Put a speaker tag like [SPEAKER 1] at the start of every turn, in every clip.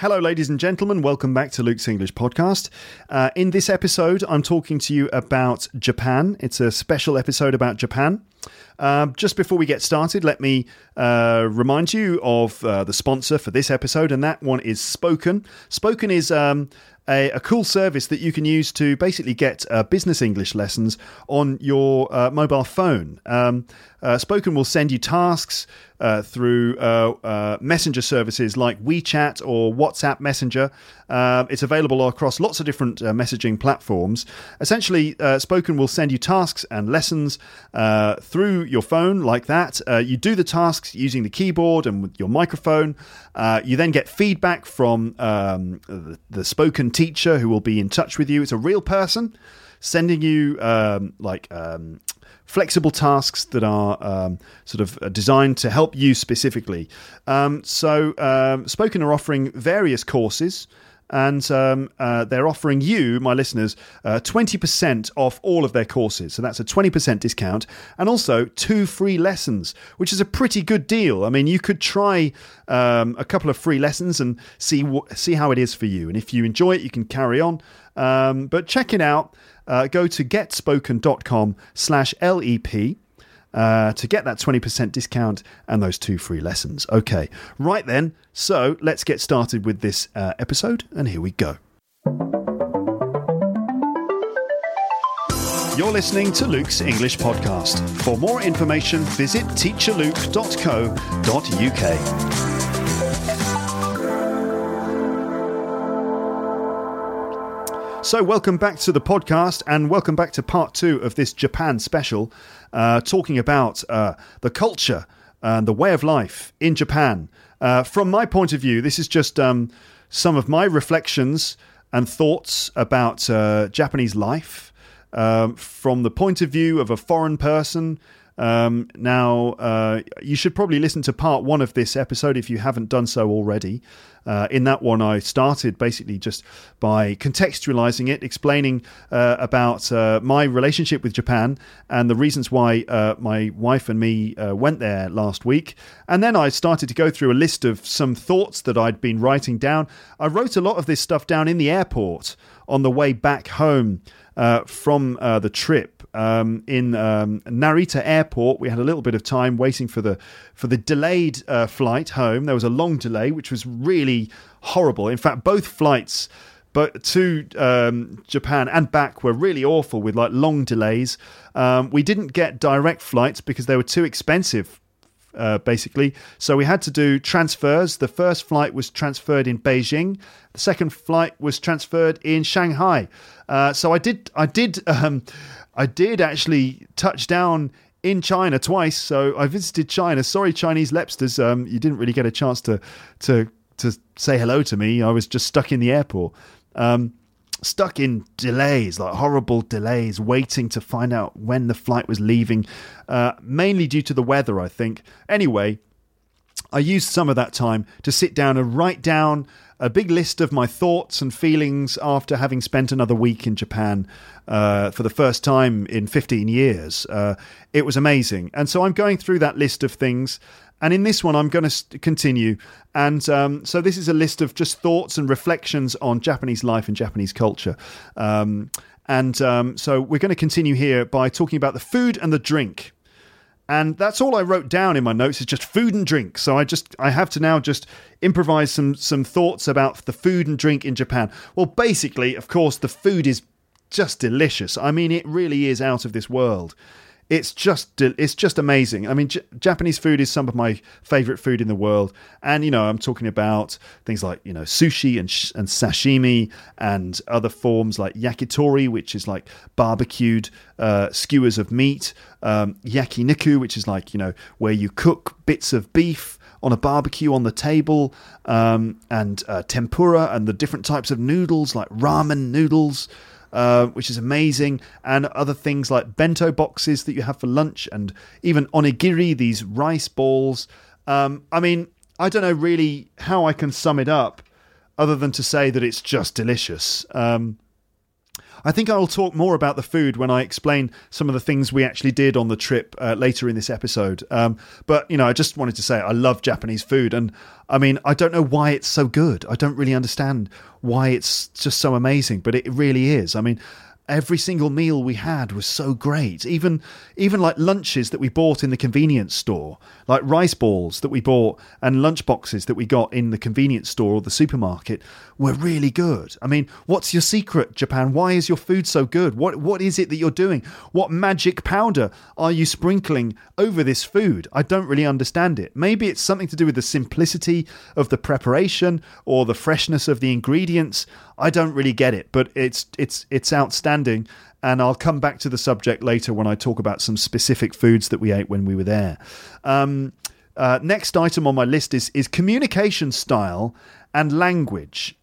[SPEAKER 1] Hello, ladies and gentlemen. Welcome back to Luke's English podcast. Uh, in this episode, I'm talking to you about Japan. It's a special episode about Japan. Uh, just before we get started, let me uh, remind you of uh, the sponsor for this episode, and that one is Spoken. Spoken is um, a, a, cool service that you can use to basically get uh, business English lessons on your uh, mobile phone. Um, uh, Spoken will send you tasks uh, through uh, messenger services like WeChat or WhatsApp Messenger. it's available across lots of different messaging platforms. Essentially, Spoken will send you tasks and lessons through your phone like that. you do the tasks using the keyboard and with your microphone. you then get feedback from um, the, the spoken teacher who will be in touch with you. It's a real person sending you um, like um, flexible tasks that are um, sort of uh, designed to help you specifically. Um, so, um, Spoken are offering various courses. And um, uh, they're offering you, my listeners, uh, 20% off all of their courses. So that's a 20% discount. And also two free lessons, which is a pretty good deal. I mean, you could try um, a couple of free lessons and see, see how it is for you. And if you enjoy it, you can carry on. Um, but check it out uh, go to getspoken.com slash LEP. Uh, to get that 20% discount and those two free lessons. Okay, right then. So let's get started with this uh, episode, and here we go. You're listening to Luke's English Podcast. For more information, visit teacherluke.co.uk. So, welcome back to the podcast and welcome back to part two of this Japan special, uh, talking about uh, the culture and the way of life in Japan. Uh, from my point of view, this is just um, some of my reflections and thoughts about uh, Japanese life um, from the point of view of a foreign person um, now, uh, you should probably listen to part one of this episode if you haven't done so already. Uh, in that one, I started basically just by contextualizing it, explaining uh, about uh, my relationship with Japan and the reasons why uh, my wife and me uh, went there last week. And then I started to go through a list of some thoughts that I'd been writing down. I wrote a lot of this stuff down in the airport on the way back home from the trip um, in um, Narita Airport. We had a little bit of time waiting for the for the delayed uh, flight home. There was a long delay, which was really horrible. In fact, both flights. But to um, Japan and back were really awful with like long delays. Um, we didn't get direct flights because they were too expensive uh, basically. So we had to do transfers. The first flight was transferred in Beijing. The second flight was transferred in Shanghai. Uh, so I did, I did um, I did actually touch down in China twice. So I visited China. Sorry, Chinese Lepsters, um, you didn't really get a chance to to to say hello to me. I was just stuck in the airport. Um, stuck in delays, like horrible delays, waiting to find out when the flight was leaving, uh, mainly due to the weather, I think. Anyway, I used some of that time to sit down and write down a big list of my thoughts and feelings after having spent another week in Japan uh, for the first time in 15 years. Uh, it was amazing. And so I'm going through that list of things. And in this one, I'm going to continue. And um, so this is a list of just thoughts and reflections on Japanese life and Japanese culture. Um, and um, so we're going to continue here by talking about the food and the drink and that's all I wrote down in my notes is just food and drink. So I just I have to now just improvise some some thoughts about the food and drink in Japan. Well, basically, of course, the food is just delicious. I mean, it really is out of this world it's just it's just amazing. I mean, J- Japanese food is some of my favorite food in the world, and you know, I'm talking about things like you know sushi and sh- and sashimi and other forms like yakitori, which is like barbecued uh, skewers of meat, um, yakiniku, which is like you know where you cook bits of beef on a barbecue on the table, um, and uh, tempura and the different types of noodles like ramen noodles. Uh, which is amazing, and other things like bento boxes that you have for lunch, and even onigiri, these rice balls. Um, I mean, I don't know really how I can sum it up other than to say that it's just delicious. Um, I think I'll talk more about the food when I explain some of the things we actually did on the trip uh, later in this episode. Um, but, you know, I just wanted to say I love Japanese food. And I mean, I don't know why it's so good. I don't really understand why it's just so amazing, but it really is. I mean, every single meal we had was so great. Even even like lunches that we bought in the convenience store, like rice balls that we bought and lunch boxes that we got in the convenience store or the supermarket were really good. I mean, what's your secret, Japan? Why is your food so good? What what is it that you're doing? What magic powder are you sprinkling over this food? I don't really understand it. Maybe it's something to do with the simplicity of the preparation or the freshness of the ingredients. I don't really get it, but it's it's it's outstanding. And I'll come back to the subject later when I talk about some specific foods that we ate when we were there. Um, uh, next item on my list is is communication style and language.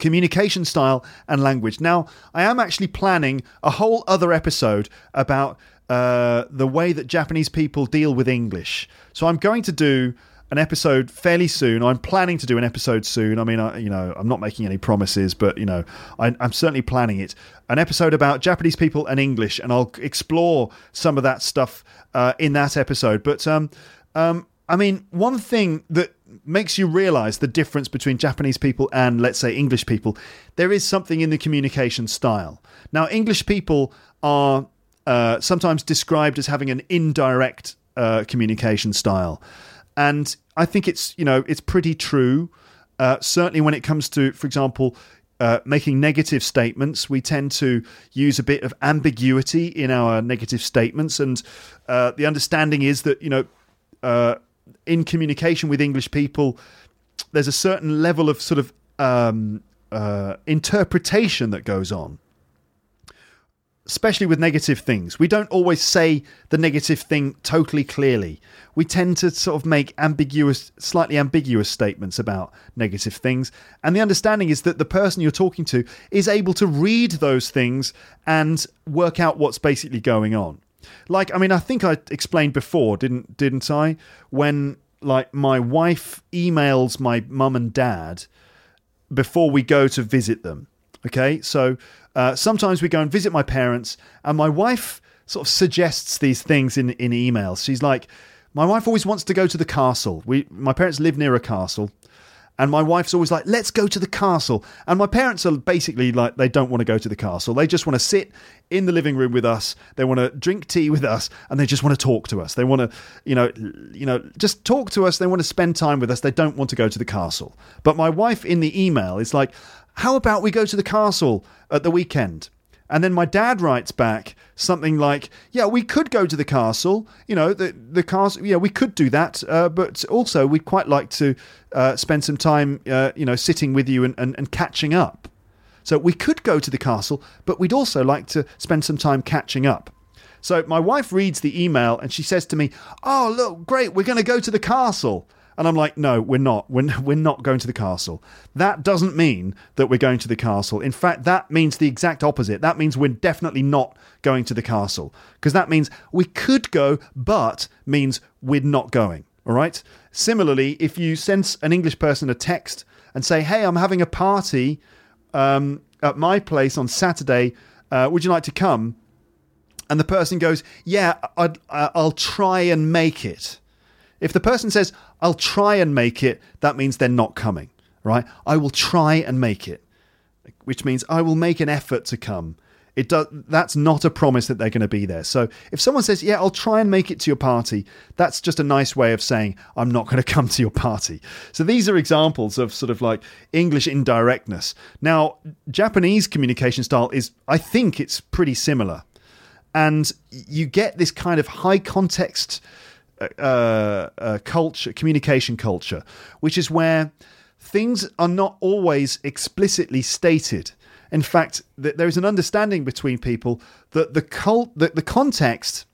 [SPEAKER 1] Communication style and language. Now, I am actually planning a whole other episode about uh, the way that Japanese people deal with English. So I'm going to do an episode fairly soon. I'm planning to do an episode soon. I mean, I, you know, I'm not making any promises, but you know, I, am certainly planning it. An episode about Japanese people and English, and I'll explore some of that stuff uh, in that episode. But um, um, I mean, one thing that makes you realize the difference between Japanese people and, let's say, English people, there is something in the communication style. Now, English people are uh, sometimes described as having an indirect uh, communication style and I think it's you know it's pretty true. Uh, certainly, when it comes to, for example, uh, making negative statements, we tend to use a bit of ambiguity in our negative statements, and uh, the understanding is that you know, uh, in communication with English people, there's a certain level of sort of um, uh, interpretation that goes on especially with negative things. We don't always say the negative thing totally clearly. We tend to sort of make ambiguous, slightly ambiguous statements about negative things. And the understanding is that the person you're talking to is able to read those things and work out what's basically going on. Like, I mean, I think I explained before, didn't didn't I? When like my wife emails my mum and dad before we go to visit them. Okay, so uh, sometimes we go and visit my parents, and my wife sort of suggests these things in, in emails. She's like, my wife always wants to go to the castle. We, my parents live near a castle, and my wife's always like, let's go to the castle. And my parents are basically like, they don't want to go to the castle. They just want to sit in the living room with us. They want to drink tea with us, and they just want to talk to us. They want to, you know, you know, just talk to us. They want to spend time with us. They don't want to go to the castle. But my wife in the email is like, how about we go to the castle at the weekend? And then my dad writes back something like, "Yeah, we could go to the castle. You know, the the castle. Yeah, we could do that. Uh, but also, we'd quite like to uh, spend some time, uh, you know, sitting with you and, and, and catching up. So we could go to the castle, but we'd also like to spend some time catching up." So my wife reads the email and she says to me, "Oh, look, great! We're going to go to the castle." And I'm like, no, we're not. We're, we're not going to the castle. That doesn't mean that we're going to the castle. In fact, that means the exact opposite. That means we're definitely not going to the castle. Because that means we could go, but means we're not going. All right? Similarly, if you send an English person a text and say, hey, I'm having a party um, at my place on Saturday, uh, would you like to come? And the person goes, yeah, I'd, I'll try and make it. If the person says, I'll try and make it, that means they're not coming, right? I will try and make it, which means I will make an effort to come. It does, that's not a promise that they're going to be there. So if someone says, "Yeah, I'll try and make it to your party," that's just a nice way of saying I'm not going to come to your party. So these are examples of sort of like English indirectness. Now, Japanese communication style is I think it's pretty similar. And you get this kind of high context uh, uh, culture, communication culture, which is where things are not always explicitly stated. In fact, th- there is an understanding between people that the cult, that the context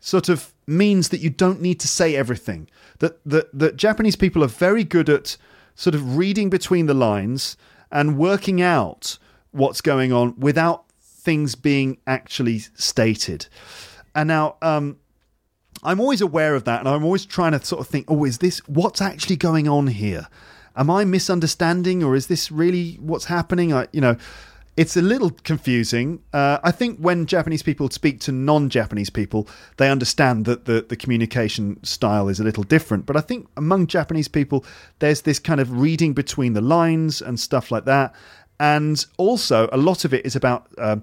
[SPEAKER 1] sort of means that you don't need to say everything. That that that Japanese people are very good at sort of reading between the lines and working out what's going on without things being actually stated. And now, um, I'm always aware of that, and I'm always trying to sort of think, oh, is this what's actually going on here? Am I misunderstanding, or is this really what's happening? I, you know, it's a little confusing. Uh, I think when Japanese people speak to non-Japanese people, they understand that the, the communication style is a little different. But I think among Japanese people, there's this kind of reading between the lines and stuff like that. And also, a lot of it is about um,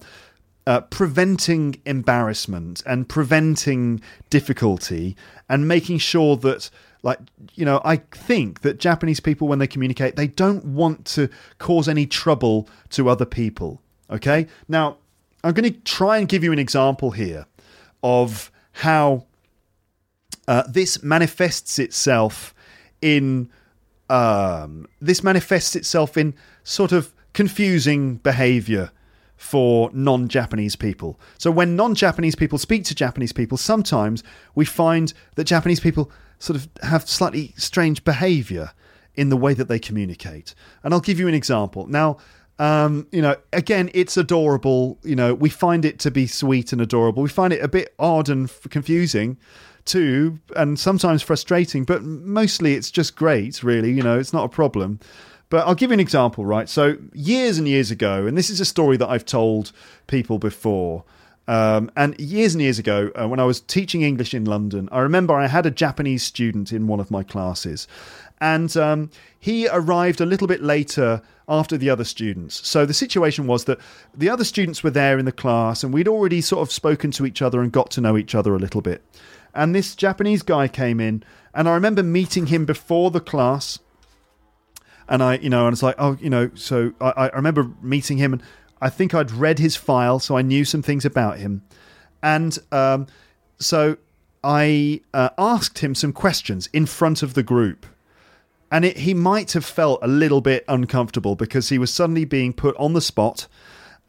[SPEAKER 1] uh, preventing embarrassment and preventing difficulty and making sure that like you know i think that japanese people when they communicate they don't want to cause any trouble to other people okay now i'm going to try and give you an example here of how uh, this manifests itself in um, this manifests itself in sort of confusing behavior for non Japanese people. So, when non Japanese people speak to Japanese people, sometimes we find that Japanese people sort of have slightly strange behavior in the way that they communicate. And I'll give you an example. Now, um, you know, again, it's adorable. You know, we find it to be sweet and adorable. We find it a bit odd and f- confusing too, and sometimes frustrating, but mostly it's just great, really. You know, it's not a problem. But I'll give you an example, right? So, years and years ago, and this is a story that I've told people before. Um, and years and years ago, uh, when I was teaching English in London, I remember I had a Japanese student in one of my classes. And um, he arrived a little bit later after the other students. So the situation was that the other students were there in the class, and we'd already sort of spoken to each other and got to know each other a little bit. And this Japanese guy came in, and I remember meeting him before the class. And I, you know, and it's like, oh, you know, so I, I remember meeting him, and I think I'd read his file, so I knew some things about him. And um, so I uh, asked him some questions in front of the group. And it, he might have felt a little bit uncomfortable because he was suddenly being put on the spot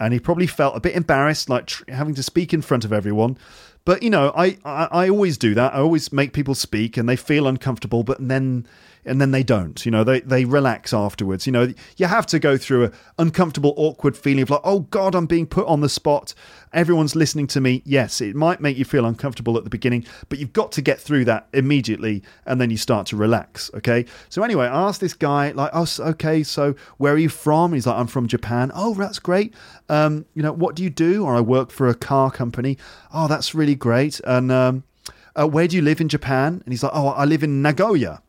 [SPEAKER 1] and he probably felt a bit embarrassed, like tr- having to speak in front of everyone. But you know, I, I, I always do that. I always make people speak, and they feel uncomfortable, but then and then they don't. You know, they they relax afterwards. You know, you have to go through an uncomfortable, awkward feeling of like, oh God, I'm being put on the spot. Everyone's listening to me. Yes, it might make you feel uncomfortable at the beginning, but you've got to get through that immediately, and then you start to relax. Okay. So anyway, I asked this guy like, oh, okay, so where are you from? he's like, I'm from Japan. Oh, that's great. Um, you know, what do you do? Or I work for a car company. Oh, that's really great. And um, uh, where do you live in Japan? And he's like, oh, I live in Nagoya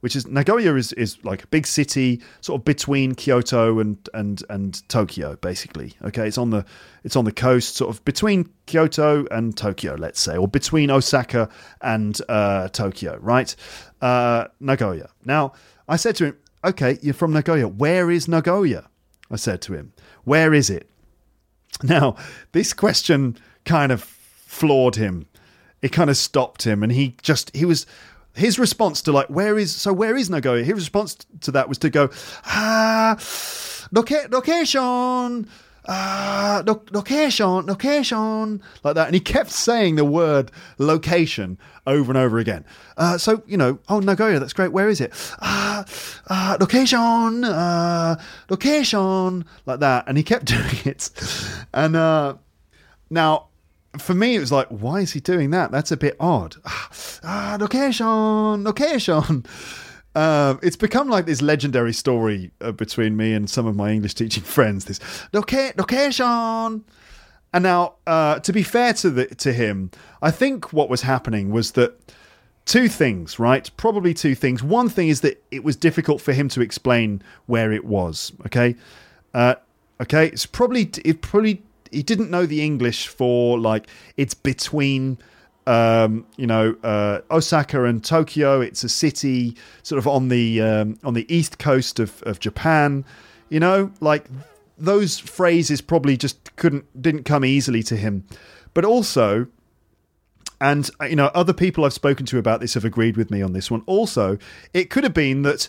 [SPEAKER 1] which is Nagoya is, is like a big city sort of between Kyoto and, and, and Tokyo, basically. Okay, it's on the it's on the coast, sort of between Kyoto and Tokyo, let's say, or between Osaka and uh, Tokyo, right? Uh, Nagoya. Now, I said to him, "Okay, you're from Nagoya. Where is Nagoya?" I said to him, "Where is it?" Now, this question kind of floored him. It kind of stopped him, and he just he was his response to like where is so where is Nagoya? His response to that was to go ah loca- location ah lo- location location like that, and he kept saying the word location over and over again. Uh, so you know, oh Nagoya, that's great. Where is it? Ah uh, location uh, location like that, and he kept doing it, and uh, now for me, it was like, why is he doing that? That's a bit odd. Ah, location, location. Uh, it's become like this legendary story uh, between me and some of my English teaching friends. This loca- location. And now, uh, to be fair to the, to him, I think what was happening was that two things, right? Probably two things. One thing is that it was difficult for him to explain where it was. Okay, uh, okay. It's probably it probably he didn't know the English for like it's between um, you know uh, Osaka and Tokyo. It's a city sort of on the um, on the east coast of, of Japan. You know, like those phrases probably just couldn't didn't come easily to him. But also, and you know, other people I've spoken to about this have agreed with me on this one. Also, it could have been that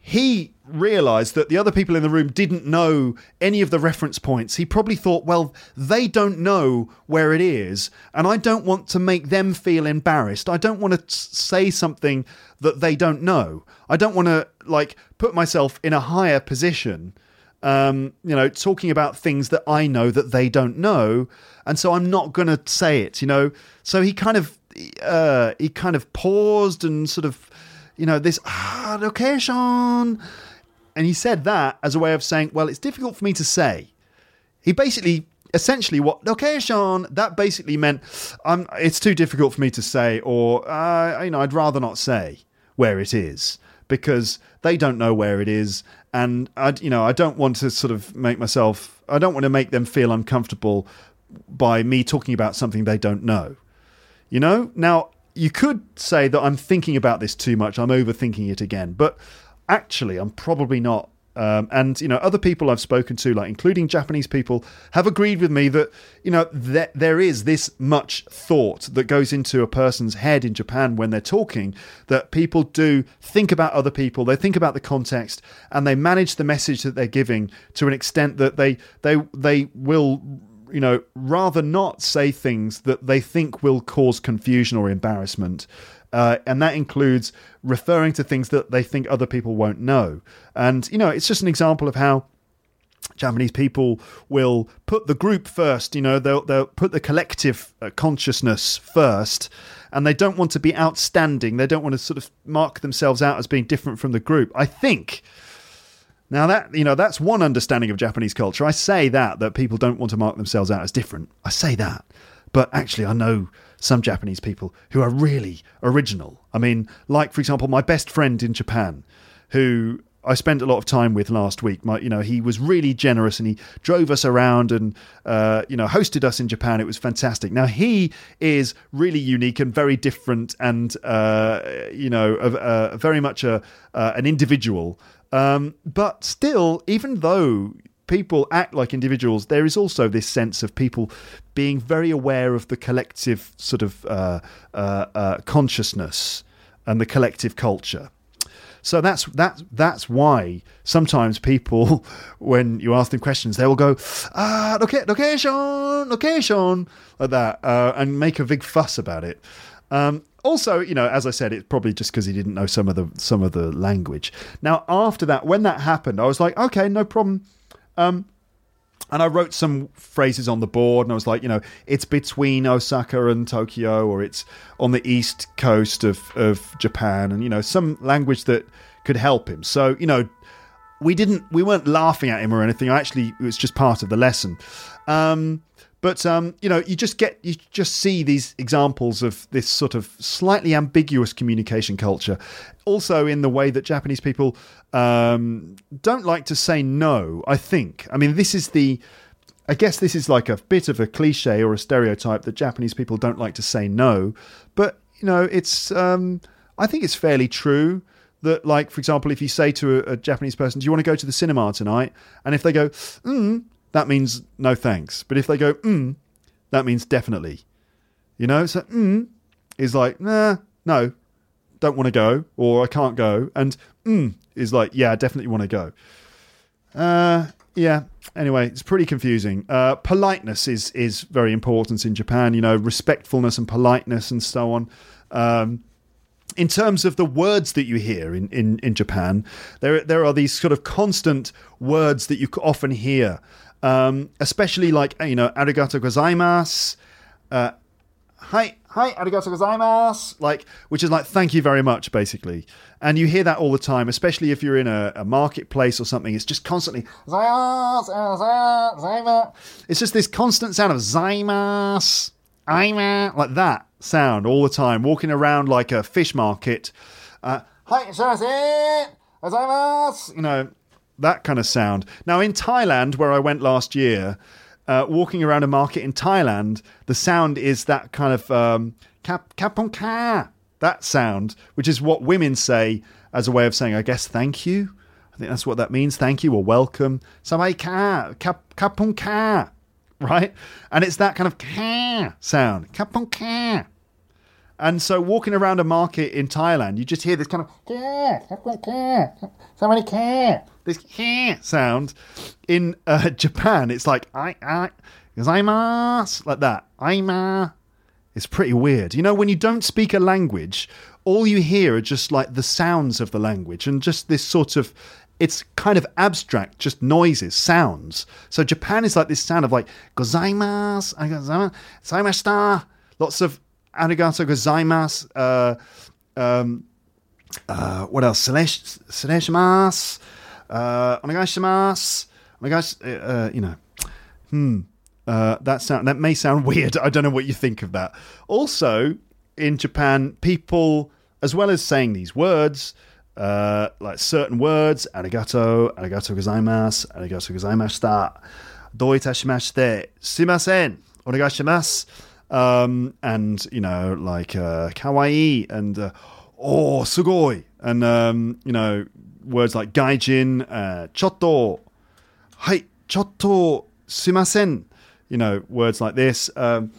[SPEAKER 1] he realized that the other people in the room didn't know any of the reference points. He probably thought, well, they don't know where it is, and I don't want to make them feel embarrassed. I don't want to say something that they don't know. I don't want to like put myself in a higher position. Um, you know, talking about things that I know that they don't know, and so I'm not going to say it. You know, so he kind of uh, he kind of paused and sort of you know, this location. And he said that as a way of saying, well, it's difficult for me to say. He basically, essentially, what location, that basically meant um, it's too difficult for me to say, or, uh, you know, I'd rather not say where it is because they don't know where it is. And I, you know, I don't want to sort of make myself, I don't want to make them feel uncomfortable by me talking about something they don't know. You know? Now, you could say that I'm thinking about this too much. I'm overthinking it again, but actually, I'm probably not. Um, and you know, other people I've spoken to, like including Japanese people, have agreed with me that you know that there is this much thought that goes into a person's head in Japan when they're talking. That people do think about other people, they think about the context, and they manage the message that they're giving to an extent that they they they will you know, rather not say things that they think will cause confusion or embarrassment. Uh, and that includes referring to things that they think other people won't know. And, you know, it's just an example of how Japanese people will put the group first, you know, they'll, they'll put the collective uh, consciousness first, and they don't want to be outstanding. They don't want to sort of mark themselves out as being different from the group. I think now that you know that's one understanding of Japanese culture. I say that that people don't want to mark themselves out as different. I say that. But actually I know some Japanese people who are really original. I mean, like for example, my best friend in Japan who I spent a lot of time with last week. My, you know, he was really generous and he drove us around and uh, you know hosted us in Japan. It was fantastic. Now he is really unique and very different, and uh, you know, uh, very much a uh, an individual. Um, but still, even though people act like individuals, there is also this sense of people being very aware of the collective sort of uh, uh, uh, consciousness and the collective culture. So that's that's that's why sometimes people, when you ask them questions, they will go, ah, location, location, like that, uh, and make a big fuss about it. Um, also, you know, as I said, it's probably just because he didn't know some of the some of the language. Now, after that, when that happened, I was like, okay, no problem. Um, and I wrote some phrases on the board, and I was like, you know, it's between Osaka and Tokyo, or it's on the east coast of of Japan, and you know, some language that could help him. So, you know, we didn't, we weren't laughing at him or anything. I actually, it was just part of the lesson. Um, but um, you know, you just get you just see these examples of this sort of slightly ambiguous communication culture. Also, in the way that Japanese people um, don't like to say no. I think. I mean, this is the. I guess this is like a bit of a cliche or a stereotype that Japanese people don't like to say no. But you know, it's. Um, I think it's fairly true that, like, for example, if you say to a, a, Japanese person, "Do you want to go to the cinema tonight?" and if they go, mm, that means no thanks. But if they go, mm, that means definitely. You know, so mm is like, nah, no, don't want to go, or I can't go. And mm is like, yeah, I definitely want to go. Uh, yeah. Anyway, it's pretty confusing. Uh, politeness is is very important in Japan. You know, respectfulness and politeness and so on. Um, in terms of the words that you hear in, in, in Japan, there there are these sort of constant words that you often hear um, especially like you know arigato gozaimasu, uh, hi hi arigato gozaimasu, like which is like thank you very much basically, and you hear that all the time, especially if you're in a, a marketplace or something. It's just constantly it's just this constant sound of zaimas, aima, like that sound all the time, walking around like a fish market. Uh, you know, that kind of sound. Now, in Thailand, where I went last year, uh, walking around a market in Thailand, the sound is that kind of um, kap ka, that sound, which is what women say as a way of saying, I guess, thank you. I think that's what that means, thank you or welcome. Samai ka, kap ka, right? And it's that kind of ka sound, kapon ka. And so walking around a market in Thailand, you just hear this kind of somebody care this sound. In uh, Japan, it's like I I gozaimasu like that. Aima. It's pretty weird. You know, when you don't speak a language, all you hear are just like the sounds of the language and just this sort of it's kind of abstract, just noises, sounds. So Japan is like this sound of like gozaimasu, gozaimashita, lots of arigato gozaimasu. Uh, um, uh, what else? Seneshimasu, uh, onegaishimasu, uh, you know. Hmm. Uh, that sound that may sound weird. I don't know what you think of that. Also, in Japan, people, as well as saying these words, uh, like certain words, arigato, arigato gozaimasu, arigato gozaimashita, do sumimasen, onegaishimasu, um, and, you know, like uh, kawaii and uh, oh, sugoi, and, um, you know, words like gaijin, uh, chotto, hai, chotto, sumimasen, you know, words like this, um,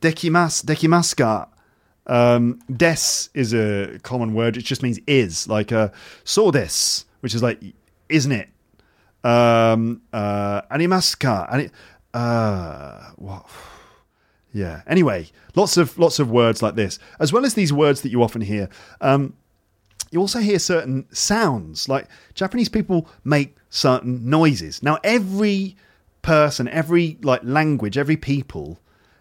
[SPEAKER 1] dekimasu, dekimasu ka, um, des is a common word. It just means is, like uh, so this, which is like, isn't it? Um, uh, animaska, ani- uh, what? Yeah. Anyway, lots of lots of words like this, as well as these words that you often hear. Um, you also hear certain sounds. Like Japanese people make certain noises. Now, every person, every like language, every people,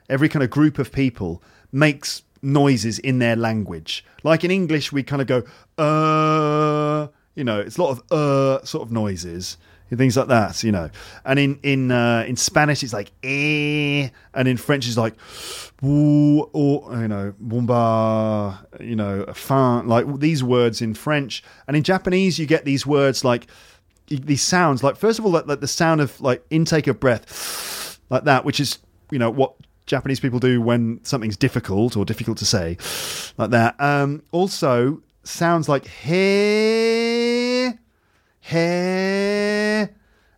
[SPEAKER 1] every kind of group of people makes noises in their language. Like in English, we kind of go, uh, you know, it's a lot of uh sort of noises things like that, you know. And in in uh, in Spanish, it's like eh, and in French, it's like or you know, bomba, you know, fin, like these words in French. And in Japanese, you get these words like these sounds, like first of all, like, like the sound of like intake of breath, like that, which is you know what Japanese people do when something's difficult or difficult to say, like that. Um, also, sounds like hair, hair,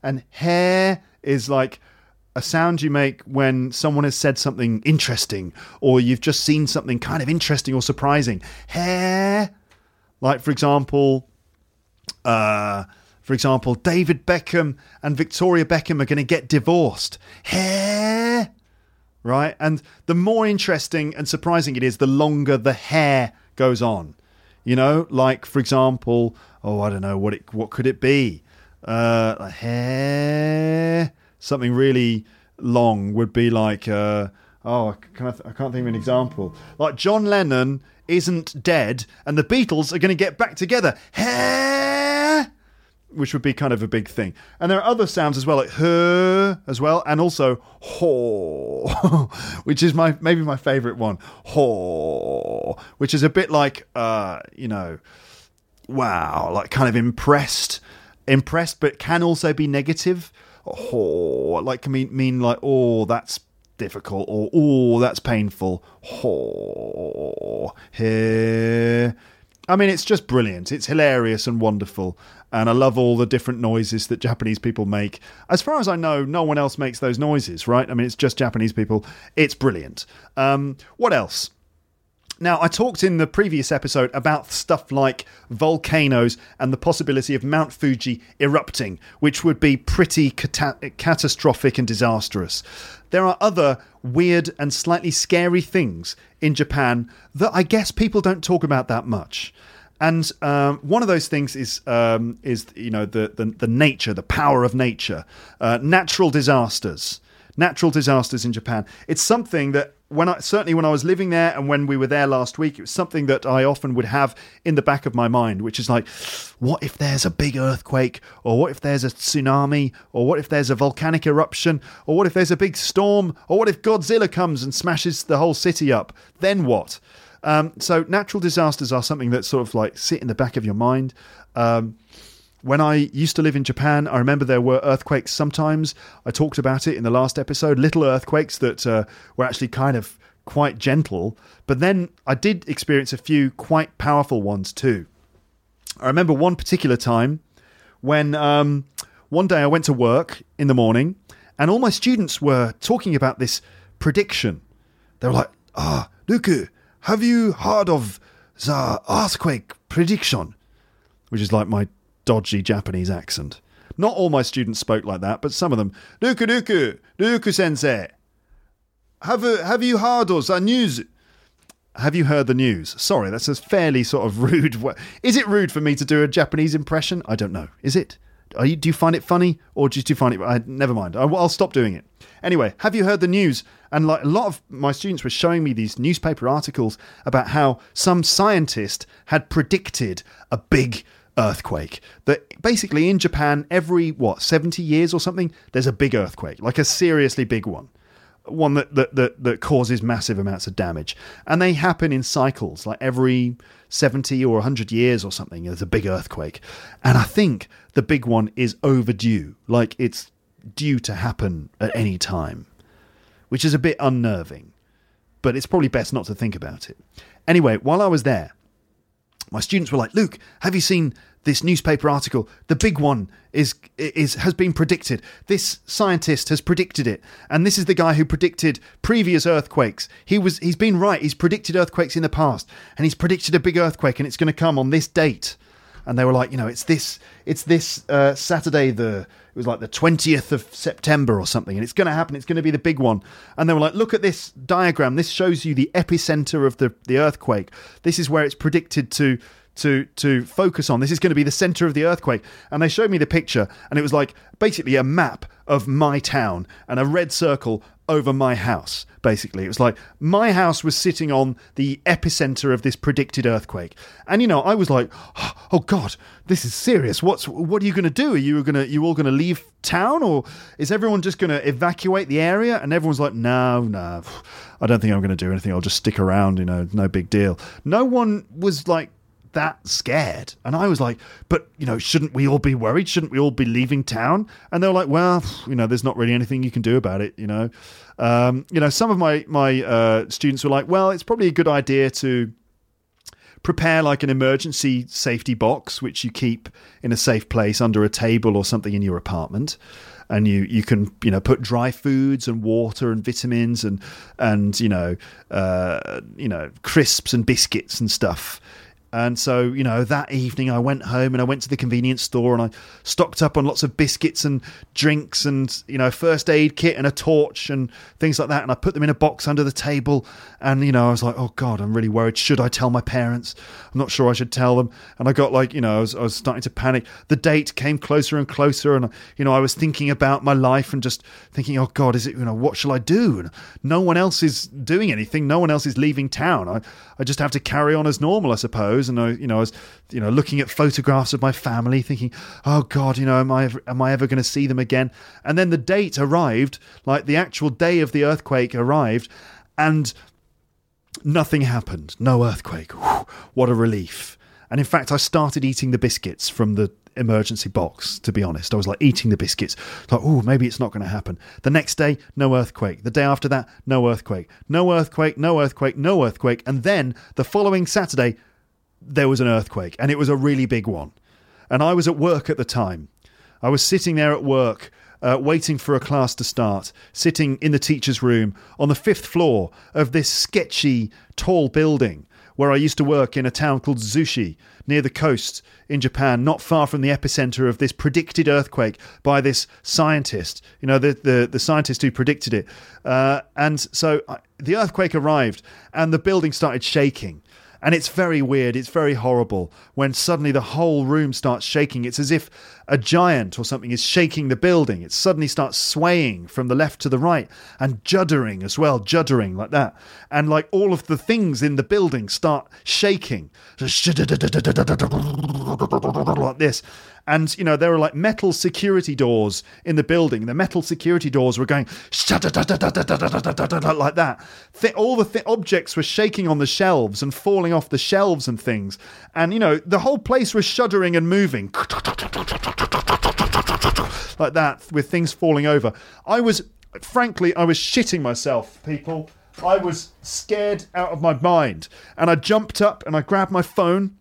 [SPEAKER 1] and hair is like a sound you make when someone has said something interesting or you've just seen something kind of interesting or surprising. Hair, like for example, uh, for example, David Beckham and Victoria Beckham are going to get divorced. Hair right? And the more interesting and surprising it is, the longer the hair goes on. You know, like for example, oh, I don't know what it what could it be? Uh, hair, something really long would be like, uh, oh, I can't, I can't think of an example. Like John Lennon isn't dead, and the Beatles are going to get back together. Hair which would be kind of a big thing. And there are other sounds as well, like her as well, and also ho, which is my maybe my favorite one. Ho, which is a bit like uh, you know, wow, like kind of impressed, impressed, but can also be negative. Ho, like can mean mean like oh that's difficult or oh that's painful. Ho, here. I mean, it's just brilliant. It's hilarious and wonderful and I love all the different noises that Japanese people make. As far as I know, no one else makes those noises, right? I mean, it's just Japanese people. It's brilliant. Um, what else? Now, I talked in the previous episode about stuff like volcanoes and the possibility of Mount Fuji erupting, which would be pretty cata- catastrophic and disastrous. There are other weird and slightly scary things in Japan that I guess people don't talk about that much. And um, one of those things is um, is you know the, the, the nature, the power of nature, uh, natural disasters, natural disasters in Japan. It's something that when I certainly when I was living there and when we were there last week, it was something that I often would have in the back of my mind, which is like, what if there's a big earthquake, or what if there's a tsunami, or what if there's a volcanic eruption, or what if there's a big storm, or what if Godzilla comes and smashes the whole city up? Then what? Um, so natural disasters are something that sort of like sit in the back of your mind. Um, when I used to live in Japan, I remember there were earthquakes sometimes. I talked about it in the last episode, little earthquakes that uh, were actually kind of quite gentle. But then I did experience a few quite powerful ones too. I remember one particular time when um, one day I went to work in the morning and all my students were talking about this prediction. They were like, ah, oh, Luku, have you heard of the earthquake prediction? Which is like my dodgy Japanese accent. Not all my students spoke like that, but some of them. Nuku nuku, nuku sensei. Have, have you heard of the news? Have you heard the news? Sorry, that's a fairly sort of rude. Is it rude for me to do a Japanese impression? I don't know. Is it? You, do you find it funny, or do you find it? I, never mind. I, I'll stop doing it. Anyway, have you heard the news? And like a lot of my students were showing me these newspaper articles about how some scientist had predicted a big earthquake. That basically in Japan, every what seventy years or something, there's a big earthquake, like a seriously big one one that, that, that, that causes massive amounts of damage. And they happen in cycles, like every 70 or 100 years or something, there's a big earthquake. And I think the big one is overdue, like it's due to happen at any time, which is a bit unnerving. But it's probably best not to think about it. Anyway, while I was there, my students were like, Luke, have you seen this newspaper article? The big one is is has been predicted. This scientist has predicted it, and this is the guy who predicted previous earthquakes. He was he's been right. He's predicted earthquakes in the past, and he's predicted a big earthquake, and it's going to come on this date. And they were like, you know, it's this it's this uh, Saturday the it was like the 20th of September or something, and it's going to happen. It's going to be the big one. And they were like, look at this diagram. This shows you the epicenter of the, the earthquake. This is where it's predicted to to to focus on. This is going to be the center of the earthquake. And they showed me the picture, and it was like basically a map of my town and a red circle over my house. Basically, it was like my house was sitting on the epicenter of this predicted earthquake. And you know, I was like, "Oh God, this is serious. What's what are you going to do? Are you going to you all going to leave town, or is everyone just going to evacuate the area?" And everyone's like, "No, no, I don't think I'm going to do anything. I'll just stick around. You know, no big deal." No one was like that scared. And I was like, but, you know, shouldn't we all be worried? Shouldn't we all be leaving town? And they were like, well, you know, there's not really anything you can do about it, you know. Um, you know, some of my, my uh, students were like, well, it's probably a good idea to prepare like an emergency safety box, which you keep in a safe place under a table or something in your apartment and you you can you know put dry foods and water and vitamins and and you know uh, you know crisps and biscuits and stuff and so, you know, that evening I went home and I went to the convenience store and I stocked up on lots of biscuits and drinks and, you know, first aid kit and a torch and things like that. And I put them in a box under the table. And, you know, I was like, oh God, I'm really worried. Should I tell my parents? I'm not sure I should tell them. And I got like, you know, I was, I was starting to panic. The date came closer and closer. And, you know, I was thinking about my life and just thinking, oh God, is it, you know, what shall I do? And no one else is doing anything. No one else is leaving town. I, I just have to carry on as normal, I suppose. And I, you know, I was, you know, looking at photographs of my family, thinking, "Oh God, you know, am I ever, am I ever going to see them again?" And then the date arrived, like the actual day of the earthquake arrived, and nothing happened. No earthquake. Whew, what a relief! And in fact, I started eating the biscuits from the emergency box, to be honest. I was like eating the biscuits, like, oh, maybe it's not going to happen. The next day, no earthquake. The day after that, no earthquake. No earthquake, no earthquake, no earthquake. And then the following Saturday, there was an earthquake, and it was a really big one. And I was at work at the time. I was sitting there at work. Uh, waiting for a class to start, sitting in the teacher's room on the fifth floor of this sketchy, tall building where I used to work in a town called Zushi near the coast in Japan, not far from the epicenter of this predicted earthquake by this scientist, you know, the, the, the scientist who predicted it. Uh, and so I, the earthquake arrived and the building started shaking. And it's very weird, it's very horrible when suddenly the whole room starts shaking. It's as if a giant or something is shaking the building. It suddenly starts swaying from the left to the right and juddering as well, juddering like that. And like all of the things in the building start shaking like this. And, you know, there were like metal security doors in the building. The metal security doors were going like that. All the th- objects were shaking on the shelves and falling off the shelves and things. And, you know, the whole place was shuddering and moving like that with things falling over. I was, frankly, I was shitting myself, people. I was scared out of my mind. And I jumped up and I grabbed my phone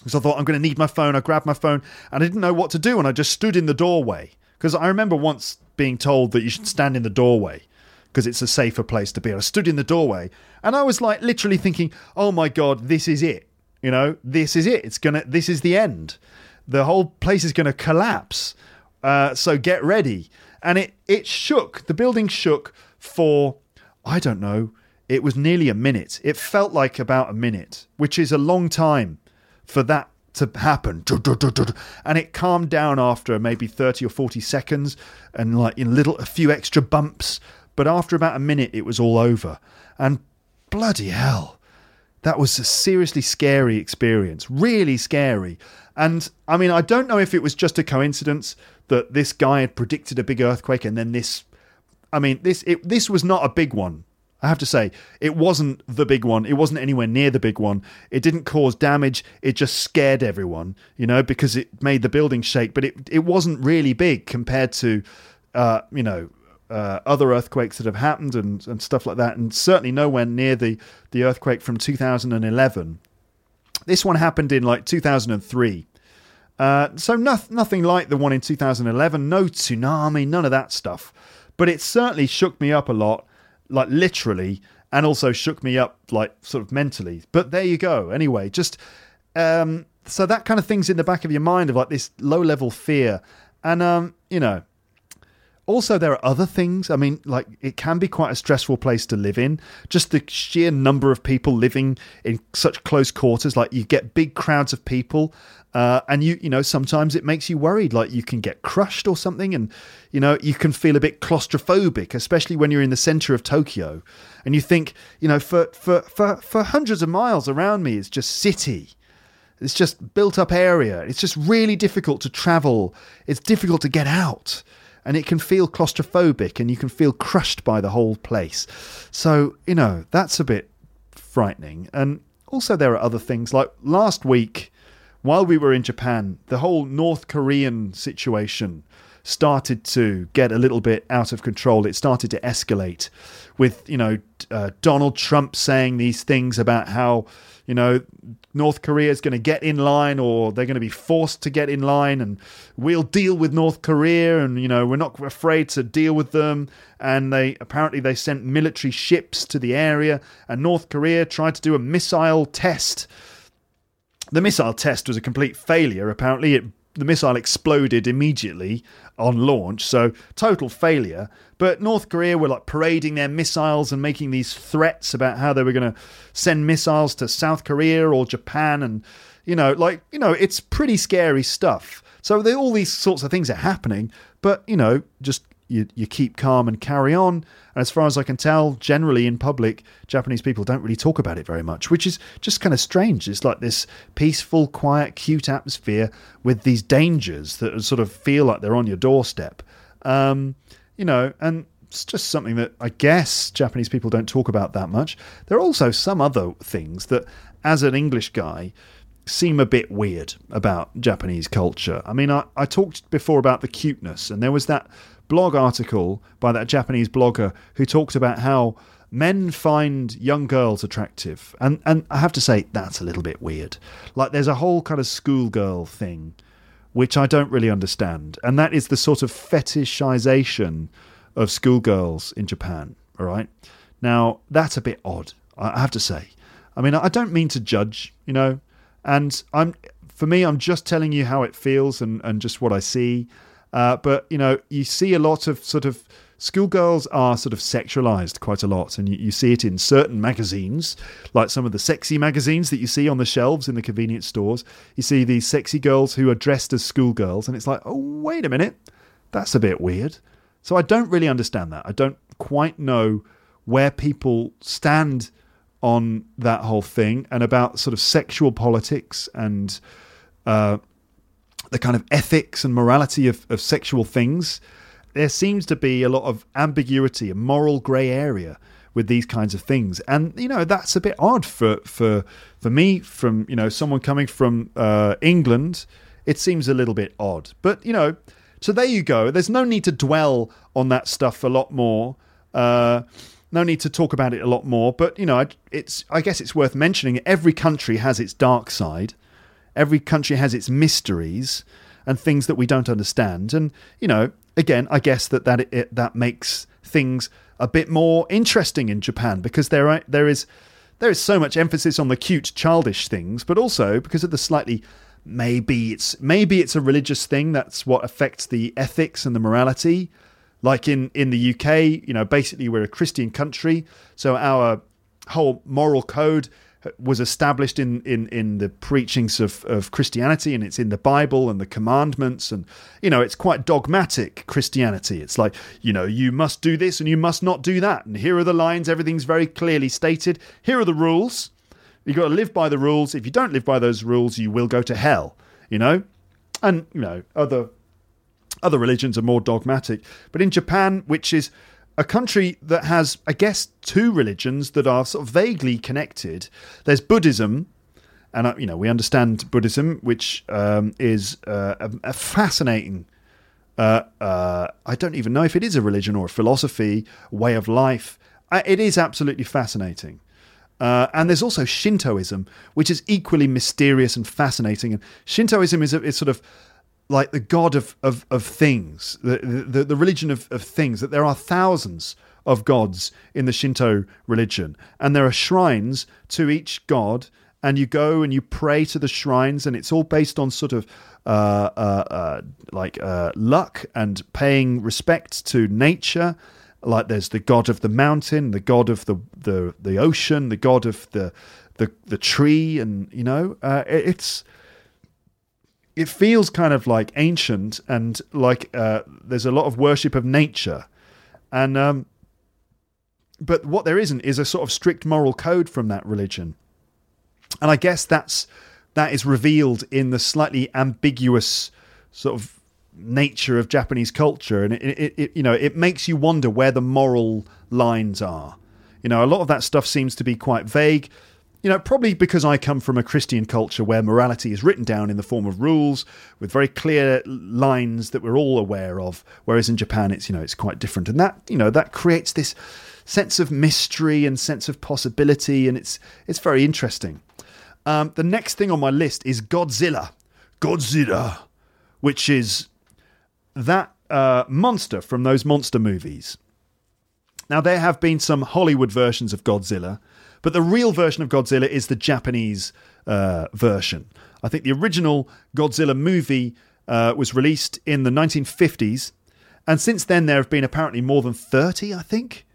[SPEAKER 1] because I thought I'm going to need my phone. I grabbed my phone and I didn't know what to do, and I just stood in the doorway because I remember once being told that you should stand in the doorway because it's a safer place to be. I stood in the doorway and I was like literally thinking, "Oh my god, this is it." You know, this is it. It's gonna. This is the end. The whole place is going to collapse. Uh, so get ready. And it it shook. The building shook for I don't know. It was nearly a minute. It felt like about a minute, which is a long time for that to happen. And it calmed down after maybe 30 or 40 seconds and like in little a few extra bumps. But after about a minute it was all over. And bloody hell. That was a seriously scary experience, really scary. And I mean, I don't know if it was just a coincidence that this guy had predicted a big earthquake and then this. I mean, this it, this was not a big one. I have to say, it wasn't the big one. It wasn't anywhere near the big one. It didn't cause damage. It just scared everyone, you know, because it made the building shake. But it it wasn't really big compared to, uh, you know, uh, other earthquakes that have happened and, and stuff like that, and certainly nowhere near the, the earthquake from 2011. This one happened in like 2003. Uh, so no, nothing like the one in 2011, no tsunami, none of that stuff. But it certainly shook me up a lot, like literally, and also shook me up like sort of mentally. But there you go. Anyway, just um, so that kind of thing's in the back of your mind of like this low level fear, and um, you know, also, there are other things. I mean, like it can be quite a stressful place to live in. Just the sheer number of people living in such close quarters, like you get big crowds of people, uh, and you, you know, sometimes it makes you worried, like you can get crushed or something, and you know, you can feel a bit claustrophobic, especially when you're in the center of Tokyo, and you think, you know, for for for for hundreds of miles around me is just city. It's just built up area. It's just really difficult to travel. It's difficult to get out and it can feel claustrophobic and you can feel crushed by the whole place. So, you know, that's a bit frightening. And also, there are other things like last week, while we were in Japan, the whole North Korean situation started to get a little bit out of control. It started to escalate with, you know, uh, Donald Trump saying these things about how, you know, North Korea is going to get in line or they're going to be forced to get in line and we'll deal with North Korea and, you know, we're not afraid to deal with them. And they apparently they sent military ships to the area and North Korea tried to do a missile test. The missile test was a complete failure. Apparently, it the missile exploded immediately on launch, so total failure. But North Korea were like parading their missiles and making these threats about how they were going to send missiles to South Korea or Japan, and you know, like you know, it's pretty scary stuff. So all these sorts of things are happening, but you know, just you, you keep calm and carry on. And as far as I can tell, generally in public, Japanese people don't really talk about it very much, which is just kind of strange. It's like this peaceful, quiet, cute atmosphere with these dangers that sort of feel like they're on your doorstep. Um, you know, and it's just something that I guess Japanese people don't talk about that much. There are also some other things that, as an English guy, seem a bit weird about Japanese culture. I mean, I, I talked before about the cuteness, and there was that blog article by that Japanese blogger who talked about how men find young girls attractive. And and I have to say that's a little bit weird. Like there's a whole kind of schoolgirl thing which I don't really understand. And that is the sort of fetishization of schoolgirls in Japan, all right? Now, that's a bit odd, I have to say. I mean, I don't mean to judge, you know, and I'm for me I'm just telling you how it feels and and just what I see. Uh, but you know, you see a lot of sort of schoolgirls are sort of sexualized quite a lot, and you, you, see it in certain magazines, like some of the sexy magazines that you see on the shelves in the convenience stores. You see these sexy girls who are dressed as schoolgirls, and it's like, oh, wait a minute, that's a bit weird. So I don't really understand that. I don't quite know where people stand on that whole thing and about sort of sexual politics and uh, the kind of ethics and morality of, of sexual things, there seems to be a lot of ambiguity, a moral grey area with these kinds of things, and you know that's a bit odd for for for me from you know someone coming from uh, England. It seems a little bit odd, but you know, so there you go. There's no need to dwell on that stuff a lot more. Uh, no need to talk about it a lot more, but you know, it's I guess it's worth mentioning. Every country has its dark side, Every country has its mysteries and things that we don't understand. And you know, again, I guess that that it, that makes things a bit more interesting in Japan because there are, there is there is so much emphasis on the cute childish things, but also because of the slightly maybe it's maybe it's a religious thing that's what affects the ethics and the morality like in in the UK you know basically we're a Christian country so our whole moral code was established in, in, in the preachings of, of Christianity and it's in the Bible and the commandments. And, you know, it's quite dogmatic Christianity. It's like, you know, you must do this and you must not do that. And here are the lines, everything's very clearly stated. Here are the rules. You've got to live by the rules. If you don't live by those rules, you will go to hell, you know? And, you know, other other religions are more dogmatic. But in Japan, which is a country that has, I guess, two religions that are sort of vaguely connected. There's Buddhism, and uh, you know we understand Buddhism, which um, is uh, a, a, fascinating. Uh, uh, I don't even know if it is a religion or a philosophy, way of life. Uh, it is absolutely fascinating. Uh, and there's also Shintoism, which is equally mysterious and fascinating. And Shintoism is, a, is sort of like the god of, of, of things, the, the, the religion of, of things, that there are thousands of gods in the Shinto religion. And there are shrines to each god, and you go and you pray to the shrines, and it's all based on sort of uh, uh, uh, like uh, luck and paying respect to nature. Like there's the god of the mountain, the god of the, the, the ocean, the god of the, the, the tree, and you know, uh, it's it feels kind of like ancient and like uh, there's a lot of worship of nature, and um, but what there isn't is a sort of strict moral code from that religion, and I guess that's that is revealed in the slightly ambiguous sort of nature of Japanese culture, and it, it, it, you know it makes you wonder where the moral lines are. You know, a lot of that stuff seems to be quite vague you know, probably because I come from a Christian culture where morality is written down in the form of rules with very clear lines that we're all aware of, whereas in Japan it's you know it's quite different, and that you know that creates this sense of mystery and sense of possibility, and it's it's very interesting. Um, the next thing on my list is Godzilla, Godzilla, which is that uh, monster from those monster movies. Now there have been some Hollywood versions of Godzilla but the real version of Godzilla is the Japanese uh, version. I think the original Godzilla movie uh, was released in the 1950s, and since then there have been apparently more than 30, I think.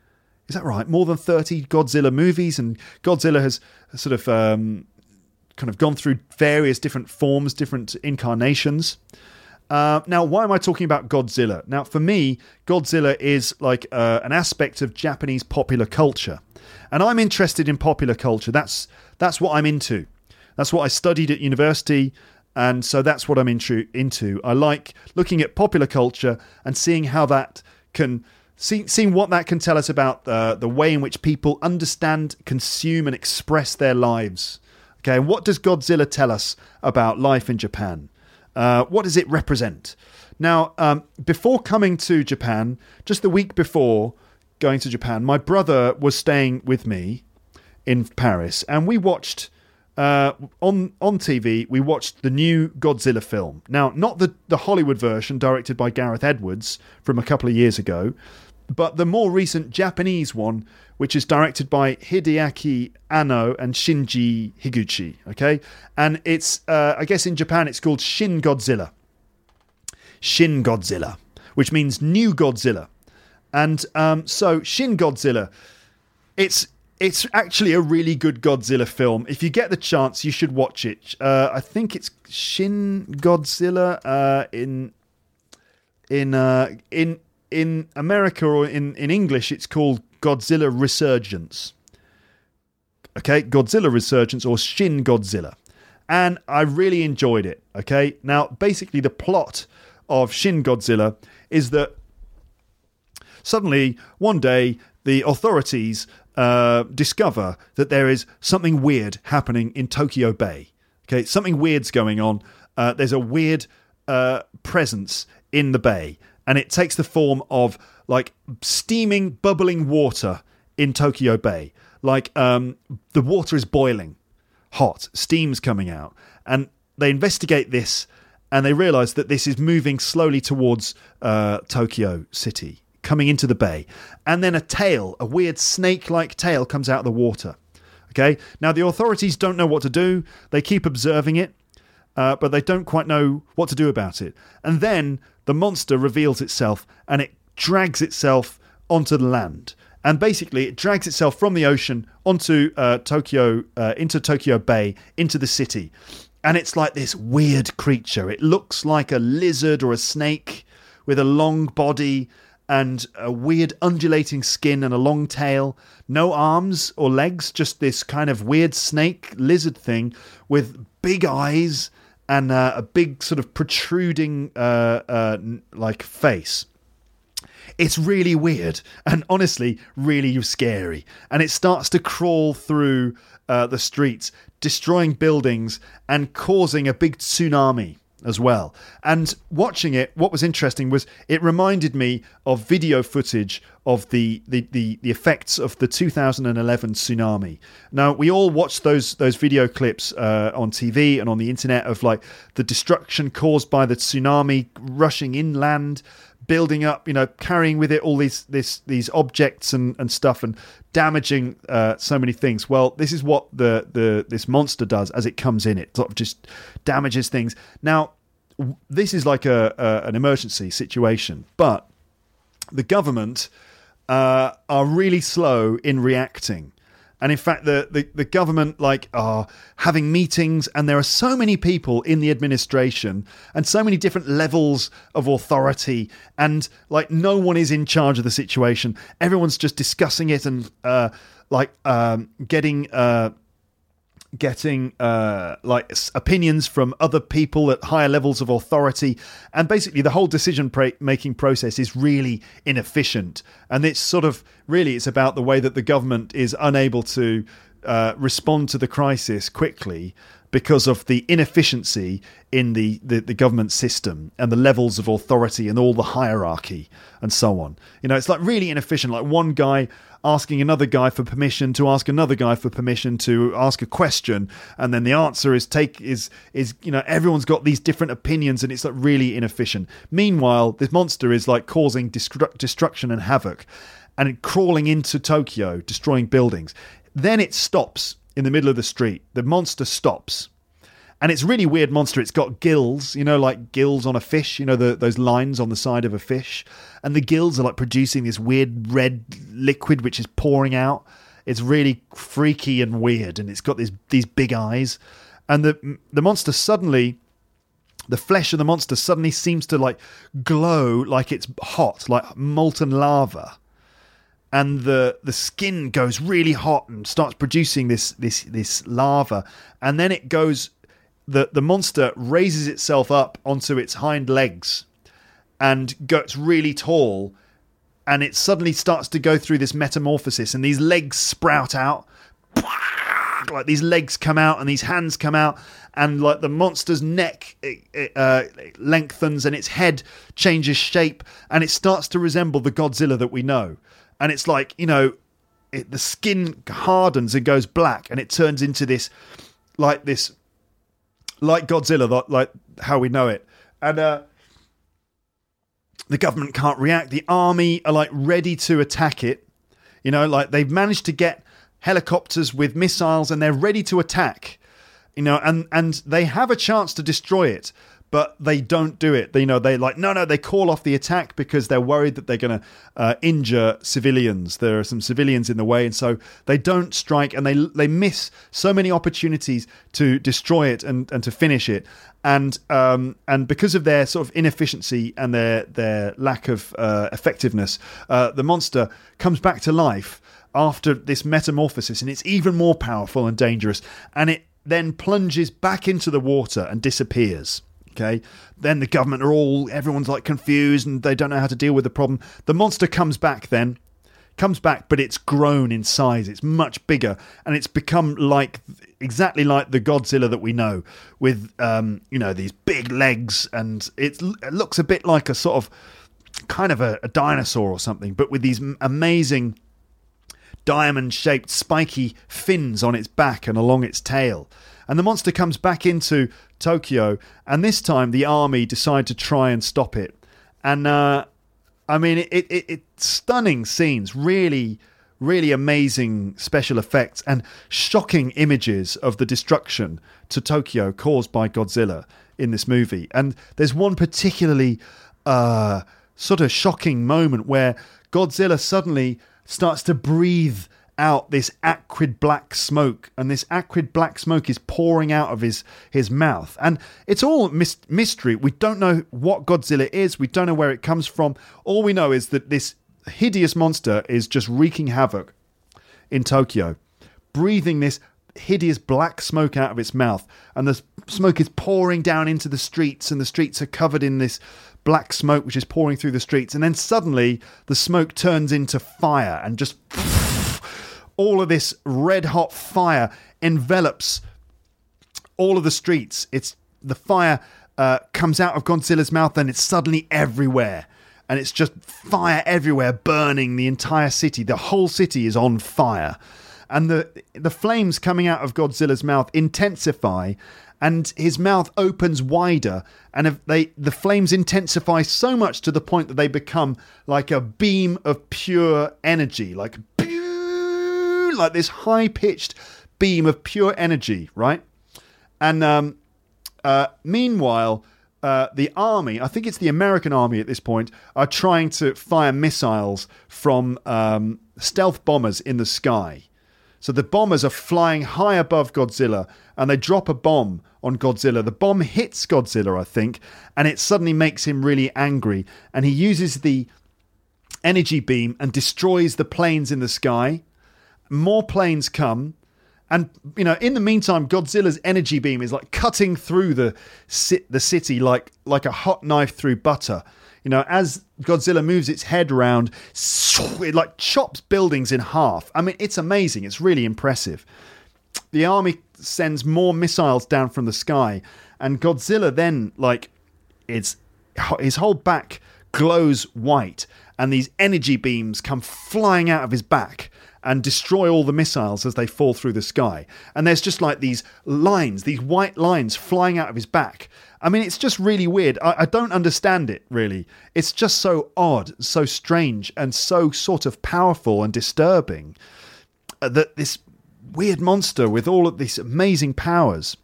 [SPEAKER 1] Is that right? More than 30 Godzilla movies, and Godzilla has sort of um, kind of gone through various different forms, different incarnations. Uh, now, why am I talking about Godzilla? Now, for me, Godzilla is like uh, an aspect of Japanese popular culture. And I'm interested in popular culture. That's that's what I'm into. That's what I studied at university, and so that's what I'm into. Into I like looking at popular culture and seeing how that can see, seeing what that can tell us about uh, the way in which people understand, consume, and express their lives. Okay, and what does Godzilla tell us about life in Japan? Uh, what does it represent? Now, um, before coming to Japan, just the week before, going to Japan, my brother was staying with me in Paris, and we watched uh, on on TV. We watched the new Godzilla film. Now, not the the Hollywood version directed by Gareth Edwards from a couple of years ago, but the more recent Japanese one, which is directed by Hideaki Anno and Shinji Higuchi. Okay, and it's uh, I guess in Japan it's called Shin Godzilla. Shin Godzilla, which means new Godzilla. And um, so Shin Godzilla, it's it's actually a really good Godzilla film. If you get the chance, you should watch it. Uh, I think it's Shin Godzilla uh, in in uh, in in America or in in English. It's called Godzilla Resurgence. Okay, Godzilla Resurgence or Shin Godzilla, and I really enjoyed it. Okay, now basically the plot of Shin Godzilla is that Suddenly, one day, the authorities uh, discover that there is something weird happening in Tokyo Bay. Okay, something weird's going on. Uh, there's a weird uh, presence in the bay, and it takes the form of like steaming, bubbling water in Tokyo Bay. Like um, the water is boiling, hot, steam's coming out, and they investigate this, and they realise that this is moving slowly towards uh, Tokyo City coming into the bay. And then a tail, a weird snake like tail, comes out of the water. Okay, now the authorities don't know what to do, they keep observing it. Uh, but they don't quite know what to do about it. And then the monster reveals itself and it drags itself onto the land. And basically, it drags itself from the ocean onto uh, Tokyo, uh, into Tokyo Bay, into the city. And it's like this weird creature. It looks like a lizard or a snake with a long body and a weird undulating skin and a long tail. No arms or legs, just this kind of weird snake lizard thing with big eyes and uh, a big sort of protruding uh, uh, like face. It's really weird and honestly really scary. And it starts to crawl through uh, the streets, destroying buildings and causing a big tsunami as well. And watching it, what was interesting was it reminded me of video footage of the the, the, the effects of the 2011 tsunami. Now we all watched those those video clips uh, on TV and on the internet of like the destruction caused by the tsunami rushing inland building up, you know, carrying with it all these this these objects and, and stuff and damaging uh, so many things. Well, this is what the the this monster does as it comes in. It sort of just damages things. Now, this is like a, a an emergency situation, but the government uh, are really slow in reacting and in fact the, the, the, government like are having meetings and there are so many people in the administration and so many different levels of authority and like no one is in charge of the situation. Everyone's just discussing it and uh, like um, getting uh, getting uh, like opinions from other people at higher levels of authority, and basically the whole decision making process is really inefficient. And it's sort of really it's about the way that the government is unable to uh, respond to the crisis quickly because of the inefficiency in the, the, the, government system and the levels of authority and all the hierarchy and so on. You know, it's like really inefficient. Like one guy asking another guy for permission to ask another guy for permission to ask a question. And then the answer is take is is you know everyone's got these different opinions and it's like really inefficient. Meanwhile this monster is like causing destru- destruction and havoc and crawling into Tokyo destroying buildings. Then it stops in the middle of the street. The monster stops and it's really weird monster. It's got gills, you know, like gills on a fish, you know, the, those lines on the side of a fish, and the gills are like producing this weird red liquid which is pouring out. It's really freaky and weird, and it's got these these big eyes, and the the monster suddenly. The flesh of the monster suddenly seems to like glow like it's hot, like molten lava and the the skin goes really hot and starts producing this this this lava and then it goes the the monster raises itself up onto its hind legs and gets really tall and it suddenly starts to go through this metamorphosis and these legs sprout out. Like these legs come out and these hands come out and like the monster's neck uh, lengthens and its head changes shape and it starts to resemble the Godzilla that we know. And it's like you know it, the skin hardens and goes black and it turns into this like this like Godzilla, like how we know it. And uh, the government can't react. The army are like ready to attack it. You know, like they've managed to get helicopters with missiles and they're ready to attack. You know, and and they have a chance to destroy it but they don't do it. They, you know, they like no, no. They call off the attack because they're worried that they're going to uh, injure civilians. There are some civilians in the way, and so they don't strike, and they they miss so many opportunities to destroy it and and to finish it. And um, and because of their sort of inefficiency and their their lack of uh, effectiveness, uh, the monster comes back to life after this metamorphosis, and it's even more powerful and dangerous. And it then plunges back into the water and disappears. Okay. Then the government are all, everyone's like confused and they don't know how to deal with the problem. The monster comes back then, comes back, but it's grown in size. It's much bigger and it's become like exactly like the Godzilla that we know with, um, you know, these big legs. And it looks a bit like a sort of kind of a, a dinosaur or something, but with these amazing diamond shaped spiky fins on its back and along its tail. And the monster comes back into Tokyo, and this time the army decide to try and stop it. And uh, I mean, it, it, it stunning scenes, really, really amazing special effects, and shocking images of the destruction to Tokyo caused by Godzilla in this movie. And there's one particularly uh, sort of shocking moment where Godzilla suddenly starts to breathe out this acrid black smoke and this acrid black smoke is pouring out of his his mouth. And it's all mis- mystery. We don't know what godzilla is. We don't know where it comes from. All we know is that this hideous monster is just wreaking havoc in tokyo breathing this hideous black smoke out of its mouth. And the smoke is pouring down into the streets and the streets are covered in this black smoke which is pouring through the streets. And then suddenly the smoke turns into fire and just all of this red hot fire envelops all of the streets. It's the fire uh, comes out of Godzilla's mouth and it's suddenly everywhere. And it's just fire everywhere, burning the entire city. The whole city is on fire. And the the flames coming out of Godzilla's mouth intensify and his mouth opens wider and they the flames intensify so much to the point that they become like a beam of pure energy like like this high pitched beam of pure energy, right? And um, uh, meanwhile, uh, the army, I think it's the American army at this point, are trying to fire missiles from um, stealth bombers in the sky. So the bombers are flying high above Godzilla and they drop a bomb on Godzilla. The bomb hits Godzilla, I think, and it suddenly makes him really angry. And he uses the energy beam and destroys the planes in the sky more planes come. And you know, in the meantime, Godzilla's energy beam is like cutting through the the city like like a hot knife through butter. You know, as Godzilla moves its head around, it like chops buildings in half. I mean, it's amazing. It's really impressive. The army sends more missiles down from the sky, and Godzilla then like it's his whole back glows white, and these energy beams come flying out of his back and destroy all the missiles as they fall through the sky. And there's just like these lines, these white lines flying out of his back. I mean, it's just really weird. I, I, don't understand it really. It's just so odd, so strange, and so sort of powerful and disturbing uh, that this weird monster with all of these amazing powers.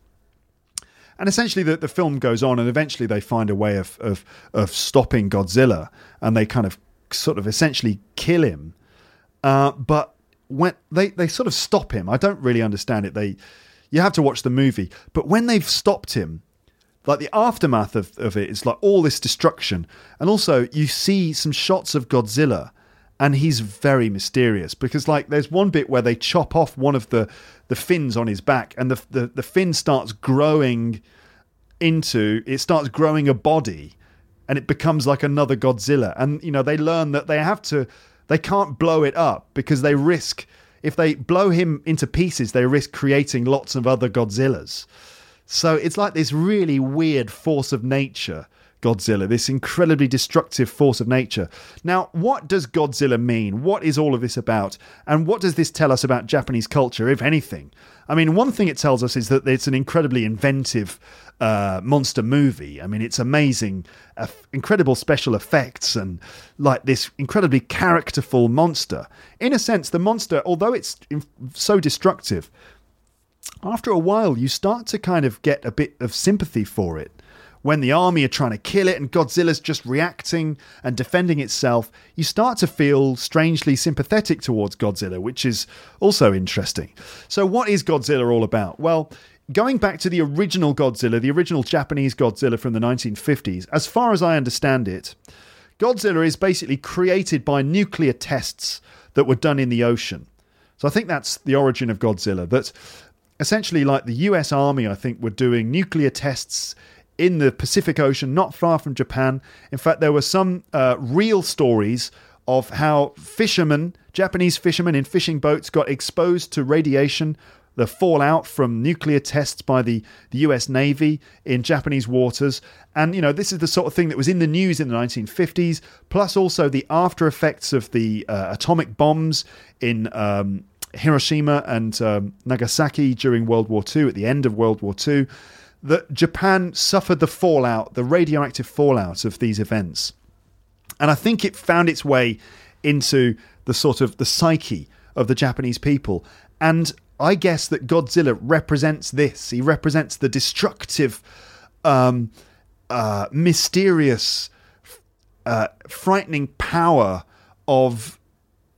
[SPEAKER 1] And essentially, the, the film goes on, and eventually they find a way of, of, of stopping Godzilla, and they kind of sort of essentially kill him. Uh, but when they they sort of stop him. I don't really understand it. They you have to watch the movie, but when they've stopped him, like the aftermath of, of it is like all this destruction, and also you see some shots of Godzilla, and he's very mysterious because like there's one bit where they chop off one of the the fins on his back, and the the, the fin starts growing into it starts growing a body and it becomes like another Godzilla. And you know, they learn that they have to they can't blow it up because they risk if they blow him into pieces, they risk creating lots of other Godzillas. So it's like this really weird force of nature, Godzilla, this incredibly destructive force of nature. Now, what does Godzilla mean? What is all of this about? And what does this tell us about Japanese culture, if anything? I mean, one thing it tells us is that it's an incredibly inventive uh, monster movie. I mean, it's amazing, uh, incredible special effects, and like this incredibly characterful monster. In a sense, the monster, although it's so destructive, after a while, you start to kind of get a bit of sympathy for it. When the army are trying to kill it and Godzilla's just reacting and defending itself, you start to feel strangely sympathetic towards Godzilla, which is also interesting. So, what is Godzilla all about? Well, going back to the original Godzilla, the original Japanese Godzilla from the 1950s, as far as I understand it, Godzilla is basically created by nuclear tests that were done in the ocean. So I think that's the origin of Godzilla. That essentially, like the US Army, I think, were doing nuclear tests in the Pacific Ocean, not far from Japan. In fact, there were some uh, real stories of how fishermen, Japanese fishermen in fishing boats, got exposed to radiation the fallout from nuclear tests by the, the US Navy in Japanese waters. And, you know, this is the sort of thing that was in the news in the 1950s, plus also the after effects of the uh, atomic bombs in um, Hiroshima and um, Nagasaki during World War II, at the end of World War II. That Japan suffered the fallout, the radioactive fallout of these events. And I think it found its way into the sort of the psyche of the Japanese people. And I guess that Godzilla represents this. He represents the destructive, um, uh, mysterious, uh, frightening power of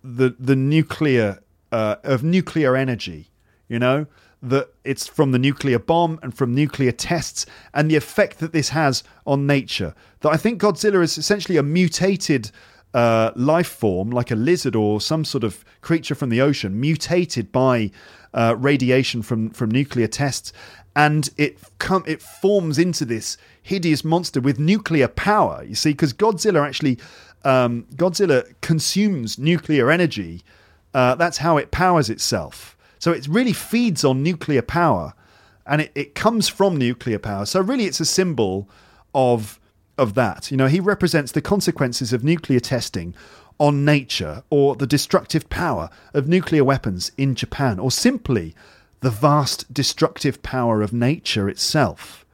[SPEAKER 1] the the nuclear uh, of nuclear energy. You know that it's from the nuclear bomb and from nuclear tests and the effect that this has on nature. That I think Godzilla is essentially a mutated uh, life form, like a lizard or some sort of creature from the ocean, mutated by uh, radiation from from nuclear tests, and it come it forms into this hideous monster with nuclear power. You see, because Godzilla actually um, Godzilla consumes nuclear energy. Uh, that's how it powers itself. So it really feeds on nuclear power, and it, it comes from nuclear power. So really, it's a symbol of of that. You know, he represents the consequences of nuclear testing on nature or the destructive power of nuclear weapons in Japan, or simply the vast destructive power of nature itself.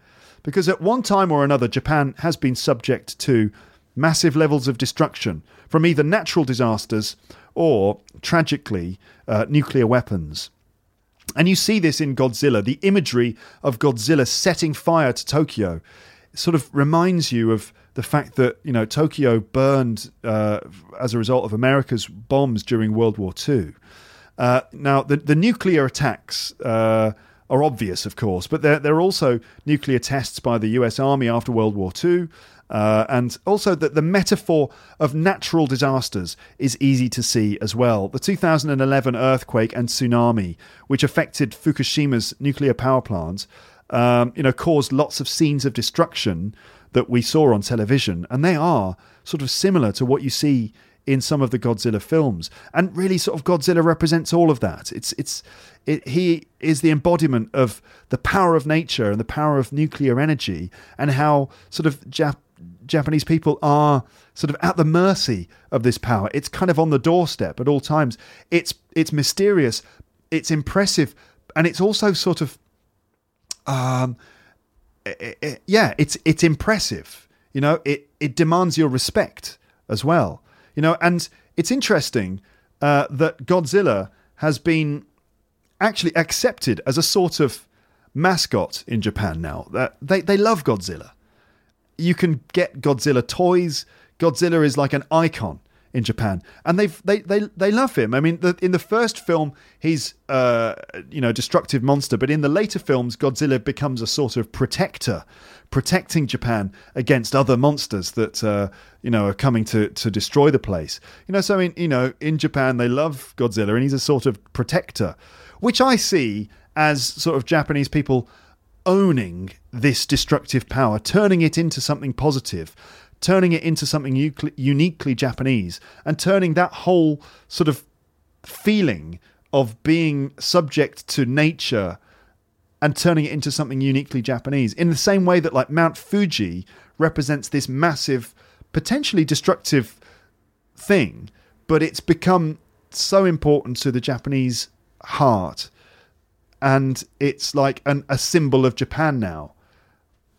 [SPEAKER 1] Because at one time or another, Japan has been subject to massive levels of destruction from either natural disasters or, tragically, uh, nuclear weapons. And you see this in Godzilla. The imagery of Godzilla setting fire to Tokyo sort of reminds you of the fact that you know Tokyo burned uh, as a result of America's bombs during World War II. Uh, now, the the nuclear attacks uh, are obvious, of course, but there there are also nuclear tests by the U.S. Army after World War II. Uh, and also that the metaphor of natural disasters is easy to see as well. The 2011 earthquake and tsunami, which affected Fukushima's nuclear power plant, um, you know, caused lots of scenes of destruction that we saw on television, and they are sort of similar to what you see in some of the Godzilla films. And really, sort of Godzilla represents all of that. It's it's it, he is the embodiment of the power of nature and the power of nuclear energy, and how sort of Jap- Japanese people are sort of at the mercy of this power. It's kind of on the doorstep at all times. It's it's mysterious, it's impressive, and it's also sort of um, it, it, yeah, it's it's impressive. You know, it it demands your respect as well. You know, and it's interesting uh, that Godzilla has been actually accepted as a sort of mascot in Japan now. That they they love Godzilla. You can get Godzilla toys. Godzilla is like an icon in Japan, and they they they they love him. I mean, the, in the first film, he's uh, you know destructive monster, but in the later films, Godzilla becomes a sort of protector, protecting Japan against other monsters that uh, you know are coming to to destroy the place. You know, so I mean, you know, in Japan they love Godzilla, and he's a sort of protector, which I see as sort of Japanese people owning this destructive power, turning it into something positive turning it into something uniquely Japanese and turning that whole sort of feeling of being subject to nature and turning it into something uniquely Japanese. In the same way that like Mount Fuji represents this massive potentially destructive thing but it's become so important to the Japanese heart and it's like an, a symbol of Japan now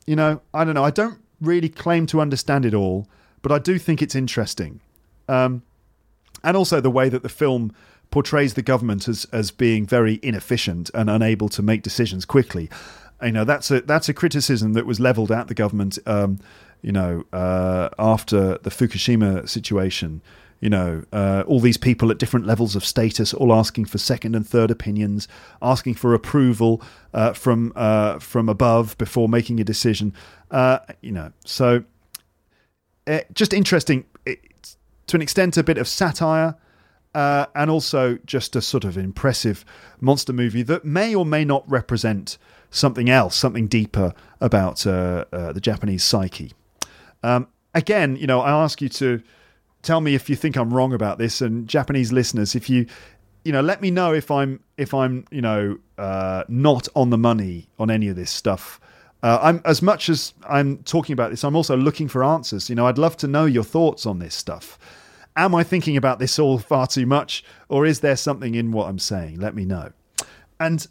[SPEAKER 1] you know I don't know I don't really claim to understand it all, but I do think it's interesting. Um, and also the way that the film portrays the government as as being very inefficient and unable to make decisions quickly. You know that's a that's a criticism that was leveled at the government. Um, you know uh, after the Fukushima situation. You know, uh, all these people at different levels of status, all asking for second and third opinions, asking for approval uh, from uh, from above before making a decision. Uh, you know, so uh, just interesting to an extent, a bit of satire. Uh, and also just a sort of impressive monster movie that may or may not represent something else, something deeper about uh, the Japanese psyche. Um, again, you know, I ask you to tell me if you think I'm wrong about this, and Japanese listeners, if you, you know, let me know if I'm if I'm you know uh, not on the money on any of this stuff. Uh, I'm as much as I'm talking about this, I'm also looking for answers. You know, I'd love to know your thoughts on this stuff. Am I thinking about this all far too much, or is there something in what I'm saying? Let me know. And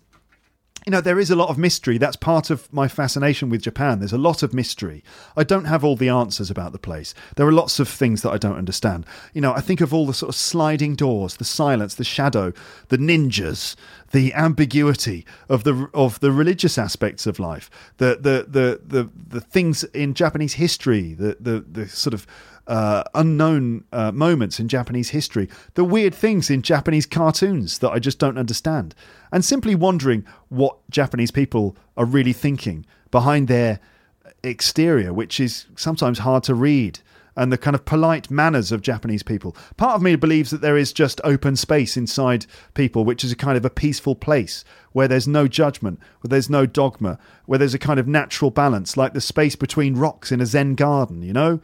[SPEAKER 1] you know, there is a lot of mystery. That's part of my fascination with Japan. There's a lot of mystery. I don't have all the answers about the place. There are lots of things that I don't understand. You know, I think of all the sort of sliding doors, the silence, the shadow, the ninjas, the ambiguity of the of the religious aspects of life, the the the the, the things in Japanese history, the the the sort of uh, unknown uh, moments in Japanese history, the weird things in Japanese cartoons that I just don't understand, and simply wondering what Japanese people are really thinking behind their exterior, which is sometimes hard to read, and the kind of polite manners of Japanese people. Part of me believes that there is just open space inside people, which is a kind of a peaceful place where there's no judgment, where there's no dogma, where there's a kind of natural balance, like the space between rocks in a Zen garden, you know?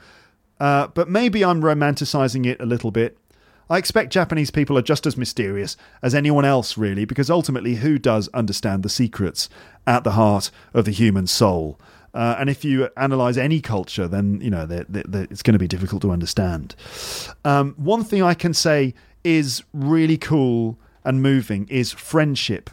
[SPEAKER 1] Uh, but maybe I'm romanticizing it a little bit. I expect Japanese people are just as mysterious as anyone else, really, because ultimately, who does understand the secrets at the heart of the human soul? Uh, and if you analyze any culture, then you know they're, they're, it's going to be difficult to understand. Um, one thing I can say is really cool and moving is friendship.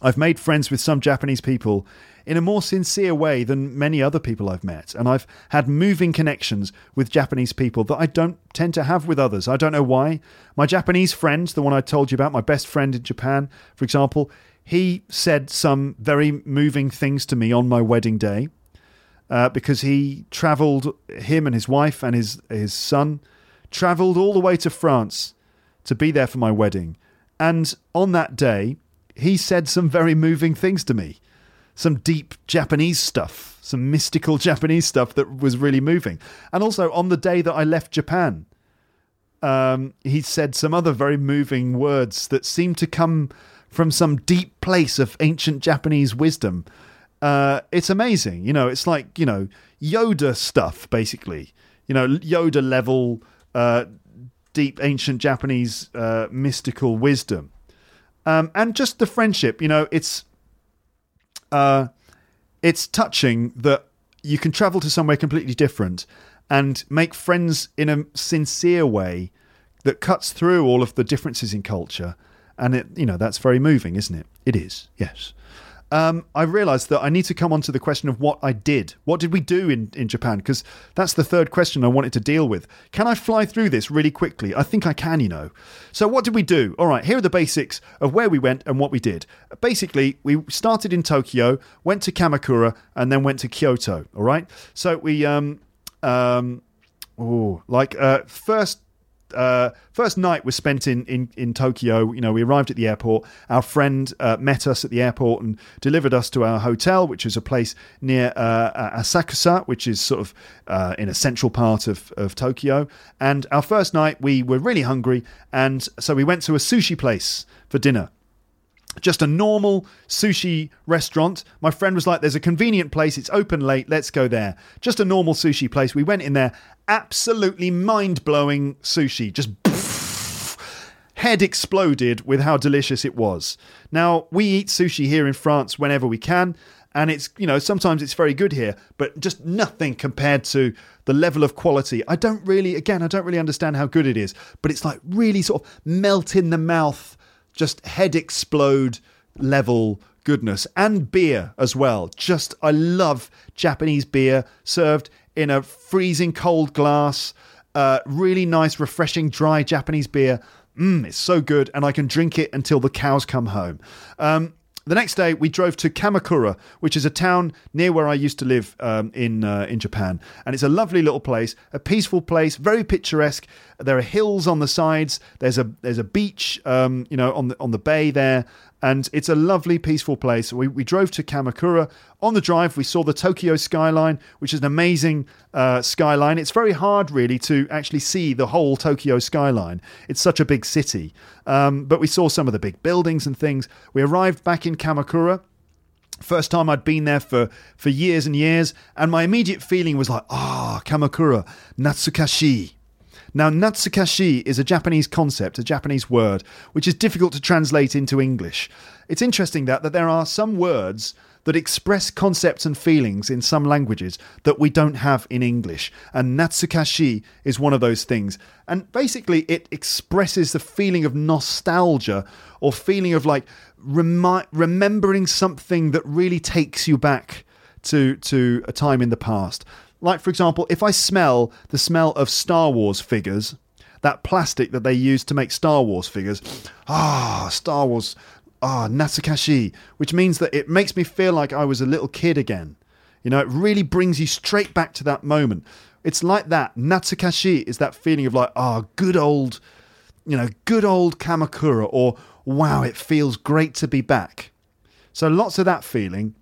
[SPEAKER 1] I've made friends with some Japanese people in a more sincere way than many other people I've met. And I've had moving connections with Japanese people that I don't tend to have with others. I don't know why. My Japanese friend, the one I told you about, my best friend in Japan, for example, he said some very moving things to me on my wedding day uh, because he traveled, him and his wife and his, his son traveled all the way to France to be there for my wedding. And on that day, he said some very moving things to me some deep Japanese stuff, some mystical Japanese stuff that was really moving. And also on the day that I left Japan, um, he said some other very moving words that seemed to come from some deep place of ancient Japanese wisdom. Uh, it's amazing. You know, it's like, you know, Yoda stuff, basically. You know, Yoda level, uh, deep ancient Japanese uh, mystical wisdom. Um, and just the friendship, you know, it's uh, it's touching that you can travel to somewhere completely different and make friends in a sincere way that cuts through all of the differences in culture. And it, you know, that's very moving, isn't it? It is, yes um, I realized that I need to come on to the question of what I did. What did we do in, in Japan? Because that's the third question I wanted to deal with. Can I fly through this really quickly? I think I can, you know. So, what did we do? All right, here are the basics of where we went and what we did. Basically, we started in Tokyo, went to Kamakura, and then went to Kyoto. All right. So, we, um, um, oh, like, uh, first uh, first night was spent in, in, in Tokyo. You know, we arrived at the airport. Our friend uh, met us at the airport and delivered us to our hotel, which is a place near uh, Asakusa, which is sort of uh, in a central part of, of Tokyo. And our first night, we were really hungry, and so we went to a sushi place for dinner just a normal sushi restaurant. My friend was like, There's a convenient place, it's open late, let's go there. Just a normal sushi place. We went in there, absolutely mind blowing sushi, just head exploded with how delicious it was. Now, we eat sushi here in France whenever we can. And it's, you know, sometimes it's very good here, but just nothing compared to the level of quality. I don't really, again, I don't really understand how good it is, but it's like really sort of melt in the mouth just head explode level goodness and beer as well. Just I love Japanese beer served in a freezing cold glass. Uh, really nice, refreshing, dry Japanese beer. Mmm, it's so good, and I can drink it until the cows come home. Um, the next day, we drove to Kamakura, which is a town near where I used to live um, in uh, in Japan, and it's a lovely little place, a peaceful place, very picturesque. There are hills on the sides. There's a there's a beach, um, you know, on the on the bay there, and it's a lovely, peaceful place. We, we drove to Kamakura. On the drive, we saw the Tokyo skyline, which is an amazing uh, skyline. It's very hard, really, to actually see the whole Tokyo skyline. It's such a big city. Um, but we saw some of the big buildings and things. We arrived back in Kamakura. First time I'd been there for, for years and years, and my immediate feeling was like, ah, oh, Kamakura, Natsukashi. Now, natsukashi is a Japanese concept, a Japanese word, which is difficult to translate into English. It's interesting that, that there are some words that express concepts and feelings in some languages that we don't have in English. And Natsukashi is one of those things. And basically, it expresses the feeling of nostalgia or feeling of like remi- remembering something that really takes you back to, to a time in the past. Like, for example, if I smell the smell of Star Wars figures, that plastic that they use to make Star Wars figures, ah, Star Wars ah, Natsukashi, which means that it makes me feel like I was a little kid again. You know, it really brings you straight back to that moment. It's like that. Natsukashi is that feeling of like, ah, oh, good old, you know, good old Kamakura, or wow, it feels great to be back. So lots of that feeling.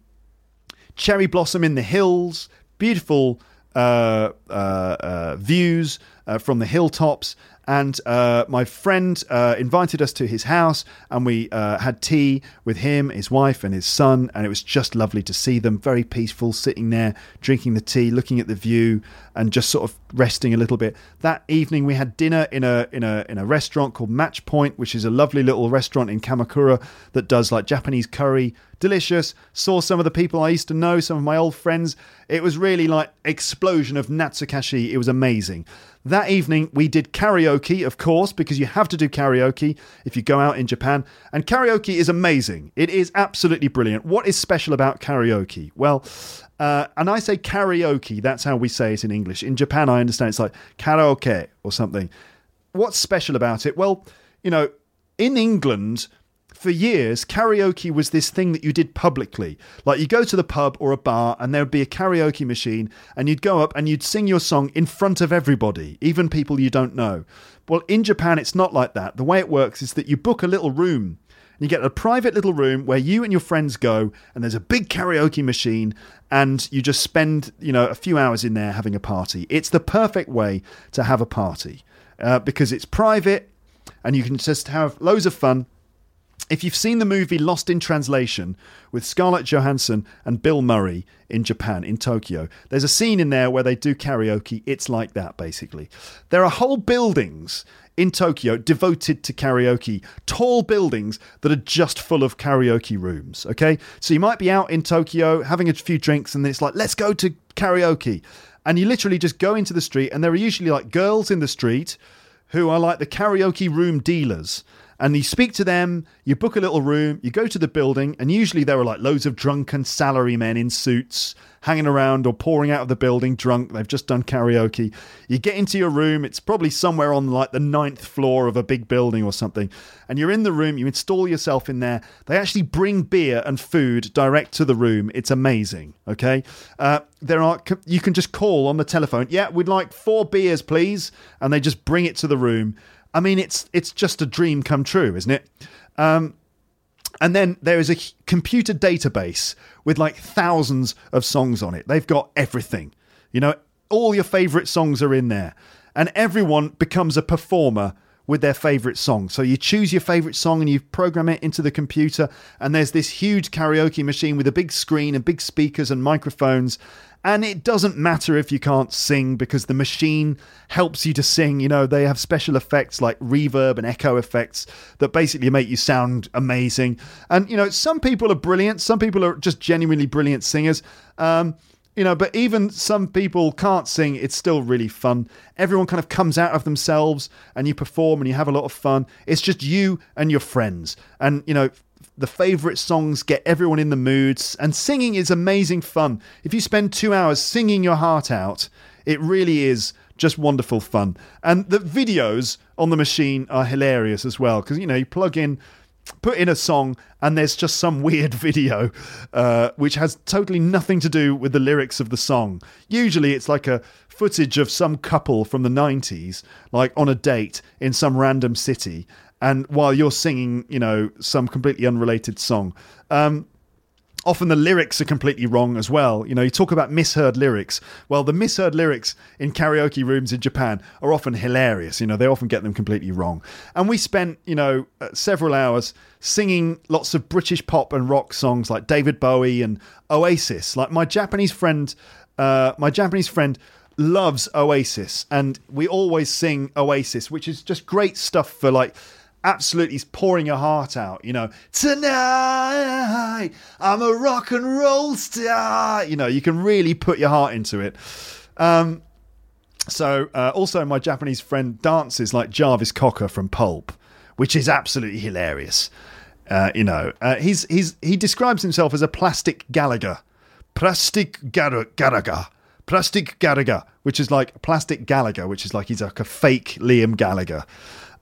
[SPEAKER 1] Cherry blossom in the hills, beautiful uh, uh, uh, views uh, from the hilltops, and uh, my friend invited us to his house, and we had tea with him, his wife, and his son, and it was just lovely to see them. Very peaceful, sitting there, drinking the tea, looking at the view, and just sort of resting a little bit. That evening, we had dinner in a in a in a restaurant called Match Point, which is a lovely little restaurant in Kamakura that does like Japanese curry, delicious. Saw some of the people I used to know, some of my old friends. It was really like explosion of Natsukashi. It was amazing. That evening, we did karaoke, of course, because you have to do karaoke if you go out in Japan. And karaoke is amazing. It is absolutely brilliant. What is special about karaoke? Well, uh, and I say karaoke, that's how we say it in English. In Japan, I understand it's like karaoke or something. What's special about it? Well, you know, in England, for years, karaoke was this thing that you did publicly. Like you go to the pub or a bar and there would be a karaoke machine and you'd go up and you'd sing your song in front of everybody, even people you don't know. Well, in Japan, it's not like that. The way it works is that you book a little room. You get a private little room where you and your friends go, and there's a big karaoke machine, and you just spend, you know, a few hours in there having a party. It's the perfect way to have a party uh, because it's private, and you can just have loads of fun if you've seen the movie Lost in Translation with Scarlett Johansson and Bill Murray in Japan, in Tokyo, there's a scene in there where they do karaoke. It's like that, basically. There are whole buildings in Tokyo devoted to karaoke, tall buildings that are just full of karaoke rooms. Okay, so you might be out in Tokyo having a few drinks, and it's like, let's go to karaoke. And you literally just go into the street, and there are usually like girls in the street who are like the karaoke room dealers and you speak to them, you book a little room, you go to the building, and usually there are like loads of drunken salarymen in suits hanging around or pouring out of the building drunk. They've just done karaoke. You get into your room, it's probably somewhere on like the ninth floor of a big building or something, and you're in the room, you install yourself in there. They actually bring beer and food direct to the room. It's amazing, okay? Uh, there are you can just call on the telephone. Yeah, we'd like four beers, please, and they just bring it to the room I mean, it's it's just a dream come true, isn't it? Um, and then there is a computer database with like thousands of songs on it. They've got everything. You know, all your favorite songs are in there. And everyone becomes a performer with their favorite song. So you choose your favorite song and you program it into the computer. And there's this huge karaoke machine with a big screen and big speakers and microphones. And it doesn't matter if you can't sing because the machine helps you to sing. You know, they have special effects like reverb and echo effects that basically make you sound amazing. And, you know, some people are brilliant, some people are just genuinely brilliant singers. Um, you know, but even some people can't sing, it's still really fun. Everyone kind of comes out of themselves and you perform and you have a lot of fun. It's just you and your friends. And, you know, the favorite songs get everyone in the moods, and singing is amazing fun. If you spend two hours singing your heart out, it really is just wonderful fun. And the videos on the machine are hilarious as well because you know you plug in, put in a song, and there's just some weird video uh, which has totally nothing to do with the lyrics of the song. Usually it's like a footage of some couple from the 90s, like on a date in some random city, and while you're singing, you know, some completely unrelated song. Um, often the lyrics are completely wrong as well. You know, you talk about misheard lyrics. Well, the misheard lyrics in karaoke rooms in Japan are often hilarious. You know, they often get them completely wrong. And we spent, you know, uh, several hours singing lots of British pop and rock songs like David Bowie and Oasis. Like my Japanese friend, uh, my Japanese friend loves Oasis, and we always sing Oasis, which is just great stuff for like absolutely pouring her heart out. You know, tonight I'm a rock and roll star. You know, you can really put your heart into it. Um, so, uh, also, my Japanese friend dances like Jarvis Cocker from Pulp, which is absolutely hilarious. Uh, you know, uh, he's he's he describes himself as a plastic Gallagher, plastic Gallagher, plastic Gallagher, which is like plastic Gallagher, which is like he's like a fake Liam Gallagher.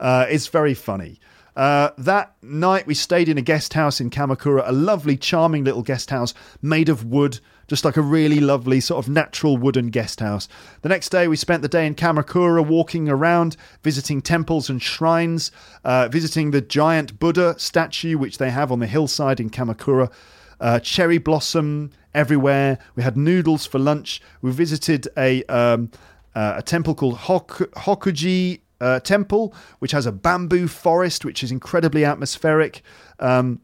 [SPEAKER 1] Uh, it's very funny. Uh, that night we stayed in a guest house in Kamakura, a lovely, charming little guest house made of wood, just like a really lovely sort of natural wooden guest house. The next day we spent the day in Kamakura walking around, visiting temples and shrines, uh, visiting the giant Buddha statue which they have on the hillside in Kamakura. Uh, cherry blossom everywhere. We had noodles for lunch. We visited a um, uh, a temple called Hok- Hokokuji uh, temple, which has a bamboo forest, which is incredibly atmospheric. Um,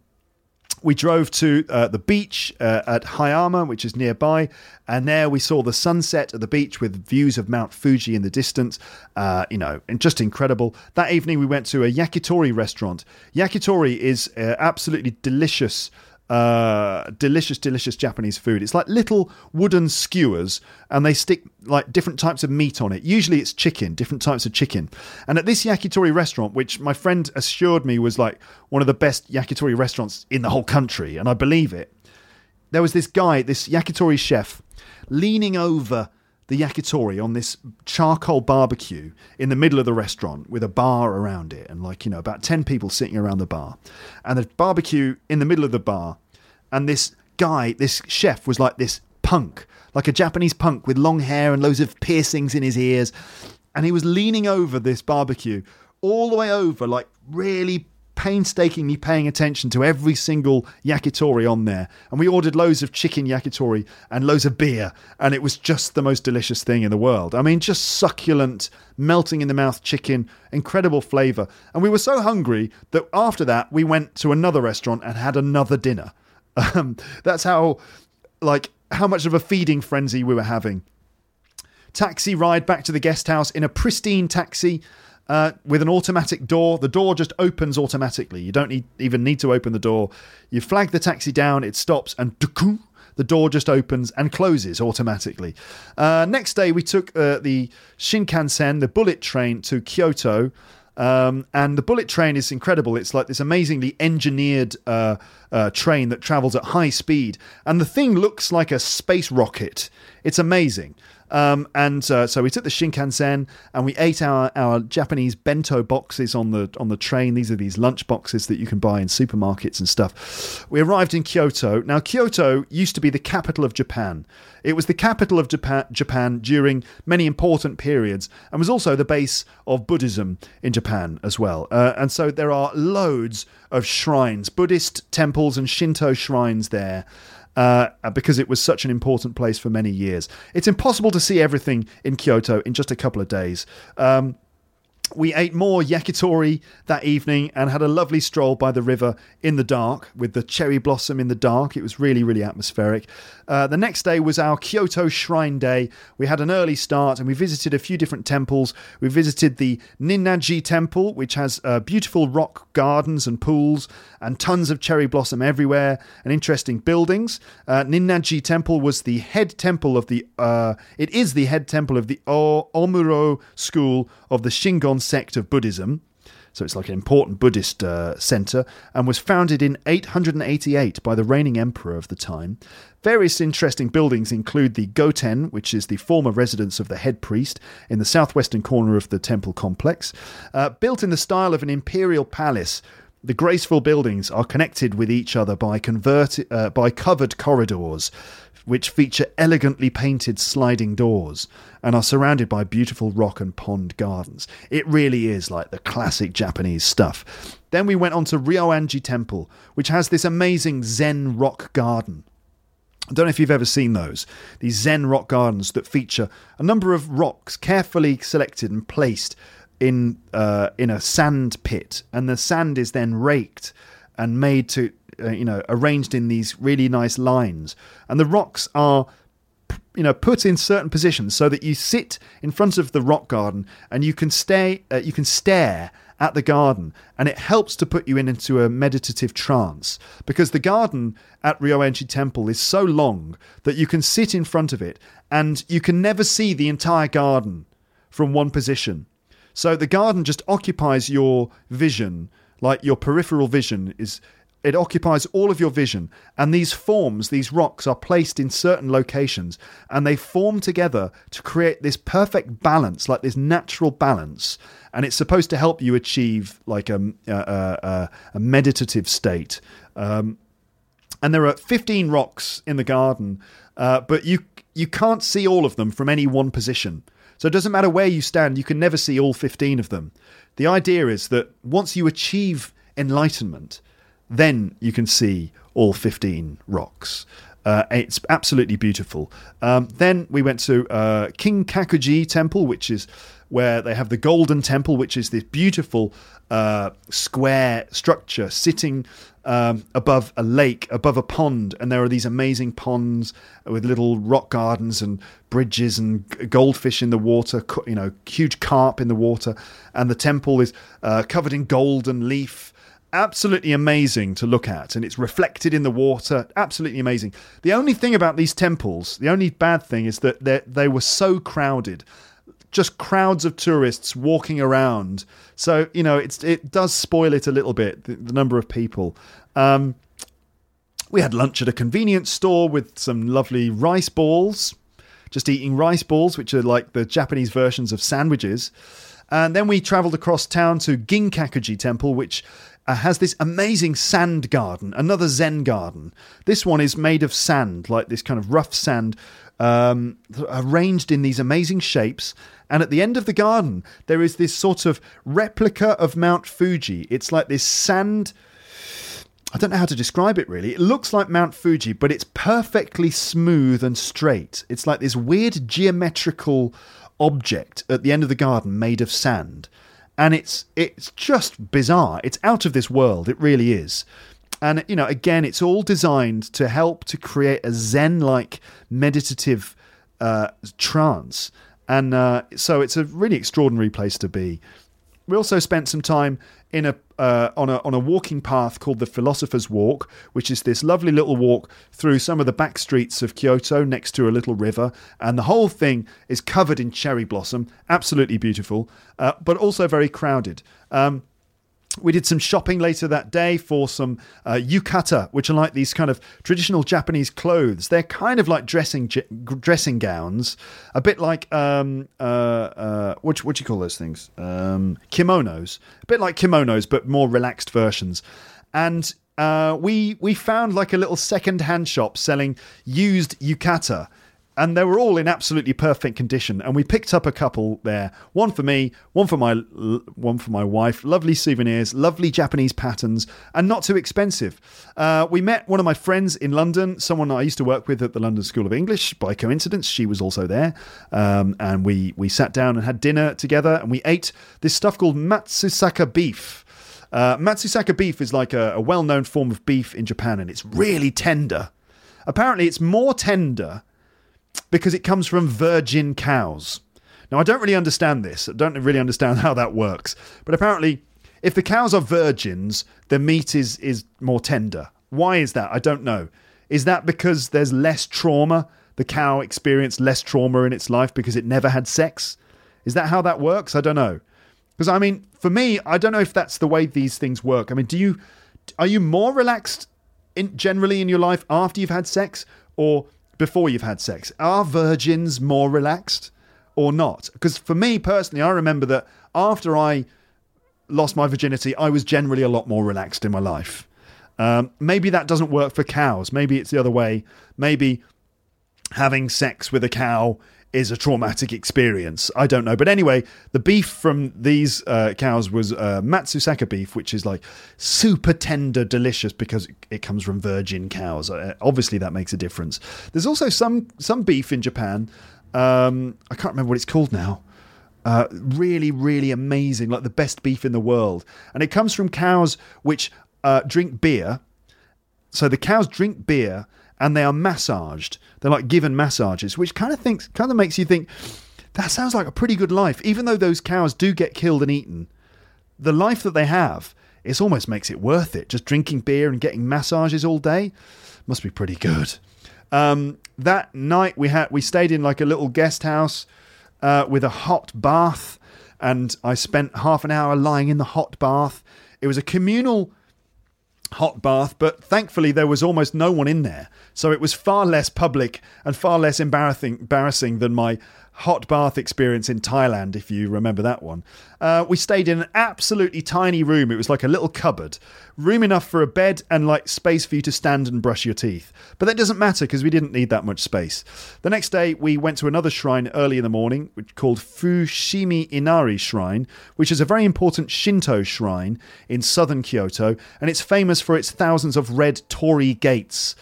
[SPEAKER 1] we drove to uh, the beach uh, at Hayama, which is nearby, and there we saw the sunset at the beach with views of Mount Fuji in the distance. Uh, you know, and just incredible. That evening we went to a yakitori restaurant. Yakitori is uh, absolutely delicious uh, delicious, delicious Japanese food. It's like little wooden skewers, and they stick like different types of meat on it. Usually, it's chicken, different types of chicken. And at this yakitori restaurant, which my friend assured me was like one of the best yakitori restaurants in the whole country, and I believe it. There was this guy, this yakitori chef, leaning over the yakitori on this charcoal barbecue in the middle of the restaurant with a bar around it and like you know about 10 people sitting around the bar and the barbecue in the middle of the bar and this guy, this chef, was like this punk, like a Japanese punk with long hair and loads of piercings in his ears. And he was leaning over this barbecue, all the way over, like really painstakingly paying attention to every single yakitori on there. And we ordered loads of chicken yakitori and loads of beer. And it was just the most delicious thing in the world. I mean, just succulent, melting in the mouth chicken, incredible flavour. And we were so hungry that after that, we went to another restaurant and had another dinner. Um, that's how, like, how much of a feeding frenzy we were having. Taxi ride back to the guest house in a pristine taxi uh, with an automatic door. The door just opens automatically. You don't need, even need to open the door. You flag the taxi down, it stops, and the door just opens and closes automatically. Uh, next day, we took uh, the Shinkansen, the bullet train, to Kyoto. Um, and the bullet train is incredible. It's like this amazingly engineered uh, uh, train that travels at high speed, and the thing looks like a space rocket. It's amazing. Um, and uh, so we took the Shinkansen and we ate our, our Japanese bento boxes on the on the train. These are these lunch boxes that you can buy in supermarkets and stuff. We arrived in Kyoto. Now Kyoto used to be the capital of Japan. It was the capital of Japan, Japan during many important periods and was also the base of Buddhism in Japan as well. Uh, and so there are loads of shrines, Buddhist temples and Shinto shrines there uh, because it was such an important place for many years. It's impossible to see everything in Kyoto in just a couple of days. Um, we ate more yakitori that evening and had a lovely stroll by the river in the dark with the cherry blossom in the dark. It was really, really atmospheric. Uh, the next day was our Kyoto Shrine Day. We had an early start and we visited a few different temples. We visited the Ninnaji Temple, which has uh, beautiful rock gardens and pools and tons of cherry blossom everywhere and interesting buildings. Uh, Ninnaji Temple was the head temple of the, uh, it is the head temple of the o- Omuro school of the Shingon sect of Buddhism. So it's like an important Buddhist uh, center and was founded in 888 by the reigning emperor of the time. Various interesting buildings include the Goten, which is the former residence of the head priest in the southwestern corner of the temple complex. Uh, built in the style of an imperial palace, the graceful buildings are connected with each other by, uh, by covered corridors, which feature elegantly painted sliding doors and are surrounded by beautiful rock and pond gardens. It really is like the classic Japanese stuff. Then we went on to Ryoanji Temple, which has this amazing Zen rock garden. I don't know if you've ever seen those. These Zen rock gardens that feature a number of rocks carefully selected and placed in uh, in a sand pit, and the sand is then raked and made to uh, you know arranged in these really nice lines, and the rocks are you know put in certain positions so that you sit in front of the rock garden and you can stay uh, you can stare at the garden and it helps to put you in into a meditative trance because the garden at Ryoanji Temple is so long that you can sit in front of it and you can never see the entire garden from one position. So the garden just occupies your vision, like your peripheral vision is it occupies all of your vision. And these forms these rocks are placed in certain locations and they form together to create this perfect balance like this natural balance. And it's supposed to help you achieve like a, a, a, a meditative state. Um, and there are 15 rocks in the garden uh, but you you can't see all of them from any one position. So it doesn't matter where you stand you can never see all 15 of them. The idea is that once you achieve enlightenment then you can see all 15 rocks. Uh, it's absolutely beautiful. Um, then we went to uh, Kinkakuji Temple, which is where they have the Golden Temple, which is this beautiful uh, square structure sitting um, above a lake, above a pond, and there are these amazing ponds with little rock gardens and bridges and goldfish in the water, you know, huge carp in the water, and the temple is uh, covered in golden leaf absolutely amazing to look at and it's reflected in the water. Absolutely amazing. The only thing about these temples the only bad thing is that they were so crowded. Just crowds of tourists walking around. So you know it's it does spoil it a little bit the, the number of people. Um, we had lunch at a convenience store with some lovely rice balls just eating rice balls which are like the japanese versions of sandwiches. And then we travelled across town to Ginkakuji Temple, which uh, has this amazing sand garden, another Zen garden. This one is made of sand, like this kind of rough sand, um, arranged in these amazing shapes. And at the end of the garden, there is this sort of replica of Mount Fuji. It's like this sand. I don't know how to describe it really. It looks like Mount Fuji, but it's perfectly smooth and straight. It's like this weird geometrical object at the end of the garden made of sand and it's it's just bizarre. It's out of this world. It really is. And you know, again, it's all designed to help to create a Zen-like meditative uh, trance, and uh, so it's a really extraordinary place to be. We also spent some time in a uh, on a on a walking path called the Philosopher's Walk, which is this lovely little walk through some of the back streets of Kyoto next to a little river, and the whole thing is covered in cherry blossom, absolutely beautiful, uh, but also very crowded. Um, we did some shopping later that day for some uh, yukata, which are like these kind of traditional Japanese clothes. They're kind of like dressing dressing gowns, a bit like um, uh, uh, what what do you call those things? Um, kimonos, a bit like kimonos, but more relaxed versions. And uh, we we found like a little second hand shop selling used yukata and they were all in absolutely perfect condition. And we picked up a couple there, one for me, one for my one for my wife. Lovely souvenirs, lovely Japanese patterns, and not too expensive. Uh, we met one of my friends in London, someone I used to work with at the London School of English. By coincidence, she was also there, um, and we we sat down and had dinner together, and we ate this stuff called matsusaka beef. Uh, matsusaka beef is like a, a well-known form of beef in Japan, and it's really tender. Apparently, it's more tender because it comes from virgin cows. Now, I don't really understand this. I don't really understand how that works. But apparently, if the cows are virgins, the meat is, is more tender. Why is that? I don't know. Is that because there's less trauma? The cow experienced less trauma in its life because it never had sex? Is that how that works? I don't know. Because, I mean, for me, I don't know if that's the way these things work. I mean, do you. Are you more relaxed in, generally in your life after you've had sex? Or before you've had sex. Are virgins more relaxed or not? Because for me personally, I remember that after I lost my virginity, I was generally a lot more relaxed in my life. Um, maybe that doesn't work for cows. Maybe it's the other way. Maybe having sex with a cow is a traumatic experience. I don't know. But anyway, the beef from these uh, cows was uh, Matsusaka beef, which is like super tender, delicious because it comes from virgin cows. Uh, obviously, that makes a difference. There's also some some beef in Japan. Um, I can't remember what it's called now. Uh, really, really amazing, like the best beef in the world. And it comes from cows which uh, drink beer. So the cows drink beer and they are massaged. They're like given massages, which kind of thinks kind of makes you think that sounds like a pretty good life. Even though those cows do get killed and eaten, the life that they have, it almost makes it worth it. Just drinking beer and getting massages all day must be pretty good. Um, that night we had we stayed in like a little guest house uh, with a hot bath, and I spent half an hour lying in the hot bath. It was a communal hot bath, but thankfully there was almost no one in there. So it was far less public and far less embarrassing, embarrassing than my hot bath experience in Thailand, if you remember that one. Uh, we stayed in an absolutely tiny room. It was like a little cupboard, room enough for a bed and like space for you to stand and brush your teeth. But that doesn't matter because we didn't need that much space. The next day, we went to another shrine early in the morning, which called Fushimi Inari Shrine, which is a very important Shinto shrine in southern Kyoto, and it's famous for its thousands of red torii gates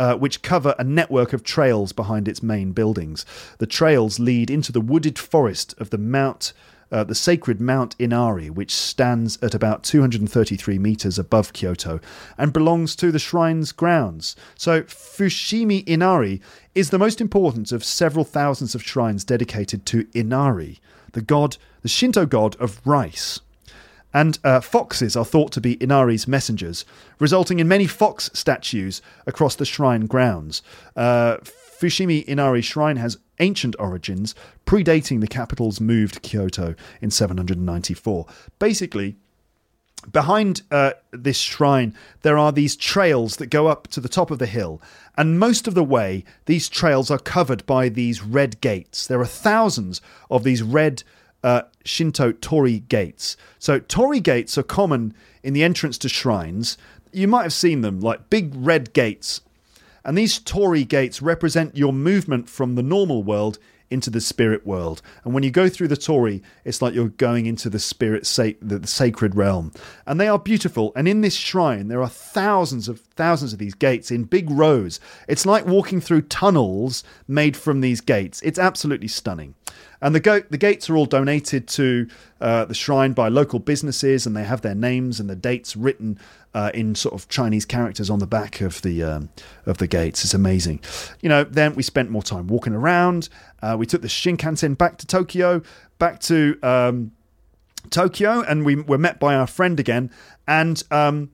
[SPEAKER 1] uh, which cover a network of trails behind its main buildings. The trails lead into the wooded forest of the Mount. Uh, the sacred Mount Inari, which stands at about 233 meters above Kyoto and belongs to the shrine's grounds. So, Fushimi Inari is the most important of several thousands of shrines dedicated to Inari, the god, the Shinto god of rice. And uh, foxes are thought to be Inari's messengers, resulting in many fox statues across the shrine grounds. Uh, Fushimi Inari Shrine has ancient origins, predating the capital's move to Kyoto in 794. Basically, behind uh, this shrine, there are these trails that go up to the top of the hill, and most of the way, these trails are covered by these red gates. There are thousands of these red uh, Shinto torii gates. So, torii gates are common in the entrance to shrines. You might have seen them, like big red gates. And these torii gates represent your movement from the normal world into the spirit world. And when you go through the torii, it's like you're going into the spirit, sa- the sacred realm. And they are beautiful. And in this shrine, there are thousands of thousands of these gates in big rows. It's like walking through tunnels made from these gates. It's absolutely stunning. And the, go- the gates are all donated to uh, the shrine by local businesses, and they have their names and the dates written uh, in sort of Chinese characters on the back of the um, of the gates. It's amazing. You know. Then we spent more time walking around. Uh, we took the Shinkansen back to Tokyo, back to um, Tokyo, and we were met by our friend again. And um,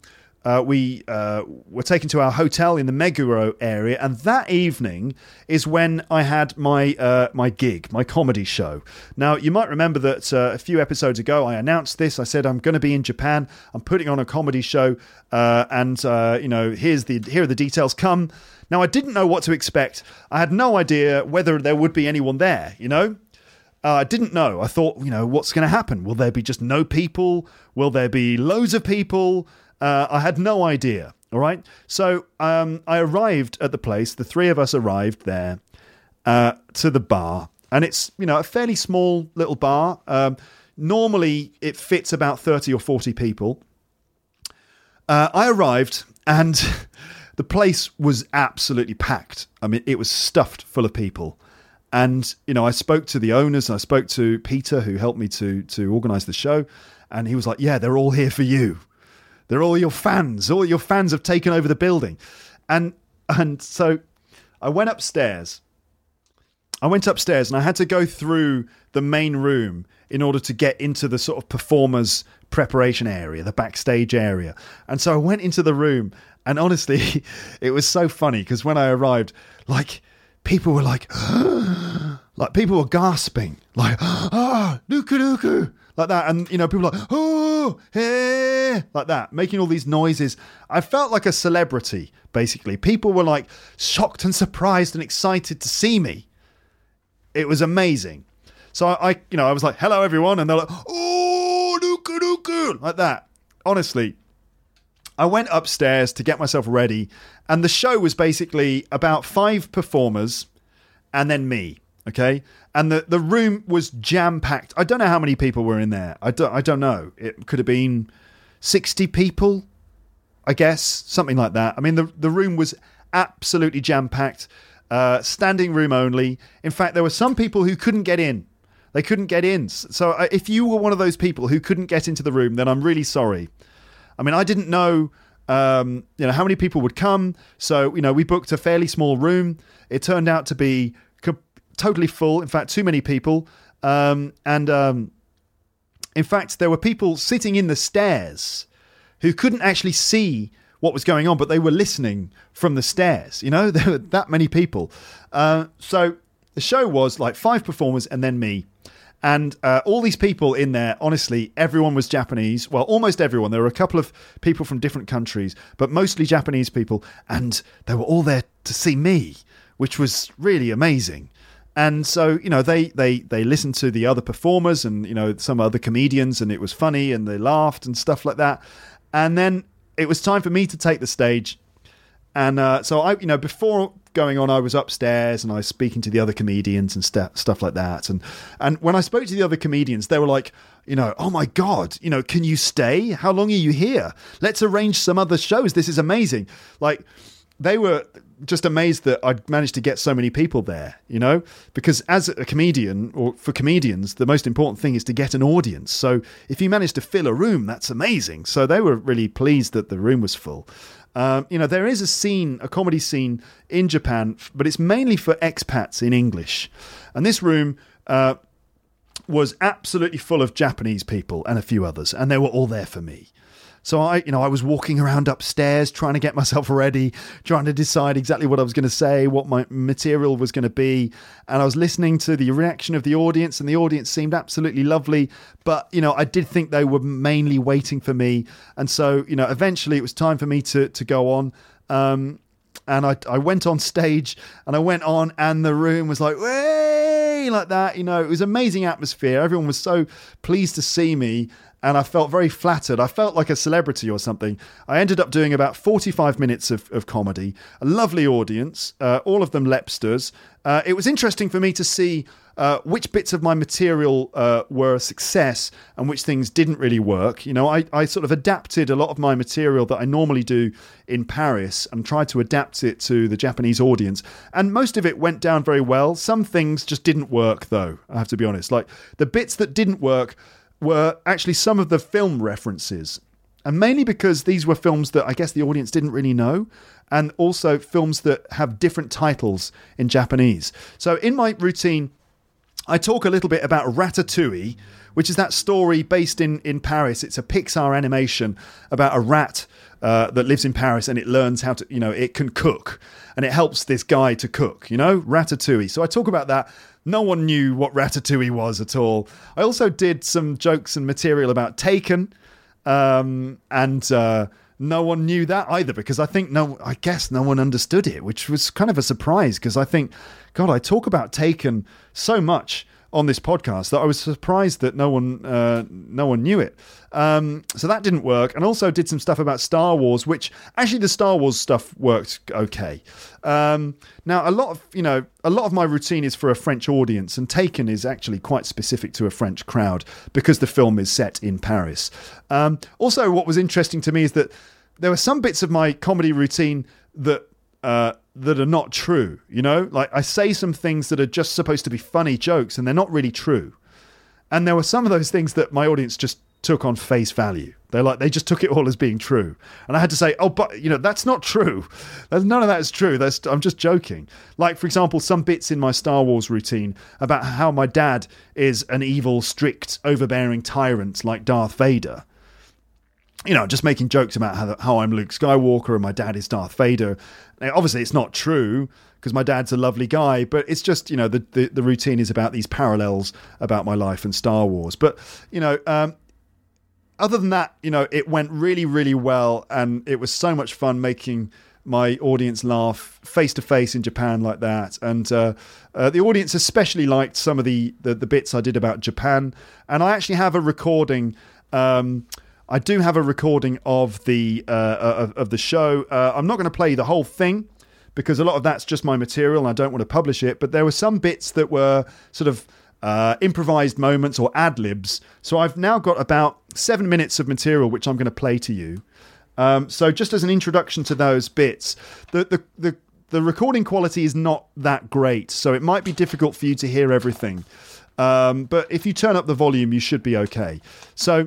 [SPEAKER 1] uh, we uh, were taken to our hotel in the Meguro area, and that evening is when I had my uh, my gig, my comedy show. Now, you might remember that uh, a few episodes ago I announced this. I said I'm going to be in Japan. I'm putting on a comedy show, uh, and uh, you know, here's the here are the details. Come. Now, I didn't know what to expect. I had no idea whether there would be anyone there. You know, I didn't know. I thought, you know, what's going to happen? Will there be just no people? Will there be loads of people? Uh, I had no idea. All right. So um, I arrived at the place. The three of us arrived there uh, to the bar, and it's you know a fairly small little bar. Um, normally, it fits about thirty or forty people. Uh, I arrived, and the place was absolutely packed. I mean, it was stuffed full of people. And you know, I spoke to the owners, I spoke to Peter, who helped me to to organise the show, and he was like, "Yeah, they're all here for you." They're all your fans. All your fans have taken over the building. And and so I went upstairs. I went upstairs and I had to go through the main room in order to get into the sort of performers preparation area, the backstage area. And so I went into the room and honestly, it was so funny because when I arrived, like people were like like people were gasping, like, ah, nuku nuku like that. And, you know, people like, oh, hey, like that, making all these noises. I felt like a celebrity, basically. People were like shocked and surprised and excited to see me. It was amazing. So I, I you know, I was like, hello, everyone. And they're like, oh, nuku nuku, like that. Honestly, I went upstairs to get myself ready, and the show was basically about five performers and then me. Okay, and the, the room was jam packed. I don't know how many people were in there. I don't I don't know. It could have been sixty people, I guess, something like that. I mean, the the room was absolutely jam packed, uh, standing room only. In fact, there were some people who couldn't get in. They couldn't get in. So if you were one of those people who couldn't get into the room, then I'm really sorry. I mean, I didn't know um, you know, how many people would come. So, you know, we booked a fairly small room. It turned out to be totally full. In fact, too many people. Um, and um, in fact, there were people sitting in the stairs who couldn't actually see what was going on, but they were listening from the stairs. You know, there were that many people. Uh, so the show was like five performers and then me. And uh, all these people in there, honestly, everyone was Japanese. Well, almost everyone. There were a couple of people from different countries, but mostly Japanese people. And they were all there to see me, which was really amazing. And so, you know, they, they, they listened to the other performers and, you know, some other comedians, and it was funny and they laughed and stuff like that. And then it was time for me to take the stage. And uh, so I, you know, before going on, I was upstairs and I was speaking to the other comedians and st- stuff like that. And and when I spoke to the other comedians, they were like, you know, oh my god, you know, can you stay? How long are you here? Let's arrange some other shows. This is amazing. Like they were just amazed that I'd managed to get so many people there, you know? Because as a comedian, or for comedians, the most important thing is to get an audience. So if you manage to fill a room, that's amazing. So they were really pleased that the room was full. Um, you know, there is a scene, a comedy scene in Japan, but it's mainly for expats in English. And this room uh, was absolutely full of Japanese people and a few others, and they were all there for me. So I, you know, I was walking around upstairs trying to get myself ready, trying to decide exactly what I was going to say, what my material was going to be, and I was listening to the reaction of the audience, and the audience seemed absolutely lovely. But you know, I did think they were mainly waiting for me, and so you know, eventually it was time for me to to go on. Um, and I, I went on stage and I went on and the room was like, way like that. You know, it was amazing atmosphere. Everyone was so pleased to see me and I felt very flattered. I felt like a celebrity or something. I ended up doing about 45 minutes of, of comedy, a lovely audience, uh, all of them Lepsters. Uh, it was interesting for me to see uh, which bits of my material uh, were a success and which things didn't really work. You know, I, I sort of adapted a lot of my material that I normally do in Paris and tried to adapt it to the Japanese audience. And most of it went down very well. Some things just didn't work, though, I have to be honest. Like the bits that didn't work were actually some of the film references. And mainly because these were films that I guess the audience didn't really know, and also films that have different titles in Japanese. So in my routine, I talk a little bit about Ratatouille, which is that story based in, in Paris. It's a Pixar animation about a rat uh, that lives in Paris and it learns how to, you know, it can cook and it helps this guy to cook, you know, Ratatouille. So I talk about that. No one knew what Ratatouille was at all. I also did some jokes and material about Taken, um, and uh, no one knew that either because I think no, I guess no one understood it, which was kind of a surprise because I think, God, I talk about Taken so much on this podcast that I was surprised that no one uh, no one knew it. Um, so that didn't work, and also did some stuff about Star Wars, which actually the Star Wars stuff worked okay. Um, now a lot of you know a lot of my routine is for a French audience, and Taken is actually quite specific to a French crowd because the film is set in Paris. Um, also, what was interesting to me is that there were some bits of my comedy routine that uh, that are not true. You know, like I say some things that are just supposed to be funny jokes, and they're not really true. And there were some of those things that my audience just took on face value. They're like they just took it all as being true, and I had to say, "Oh, but you know that's not true. none of that is true. That's, I'm just joking." Like for example, some bits in my Star Wars routine about how my dad is an evil, strict, overbearing tyrant like Darth Vader you know, just making jokes about how, how I'm Luke Skywalker and my dad is Darth Vader. Now, obviously, it's not true because my dad's a lovely guy, but it's just, you know, the, the, the, routine is about these parallels about my life and Star Wars. But, you know, um, other than that, you know, it went really, really well. And it was so much fun making my audience laugh face to face in Japan like that. And uh, uh, the audience especially liked some of the, the, the, bits I did about Japan. And I actually have a recording. Um, I do have a recording of the uh, uh, of, of, the show. Uh, I'm not going to play the whole thing because a lot of that's just my material and I don't want to publish it. But there were some bits that were sort of uh, improvised moments or ad libs. So I've now got about seven minutes of material which I'm going to play to you. Um, so just as an introduction to those bits, the, the the the recording quality is not that great, so it might be difficult for you to hear everything. Um, but if you turn up the volume, you should be okay. So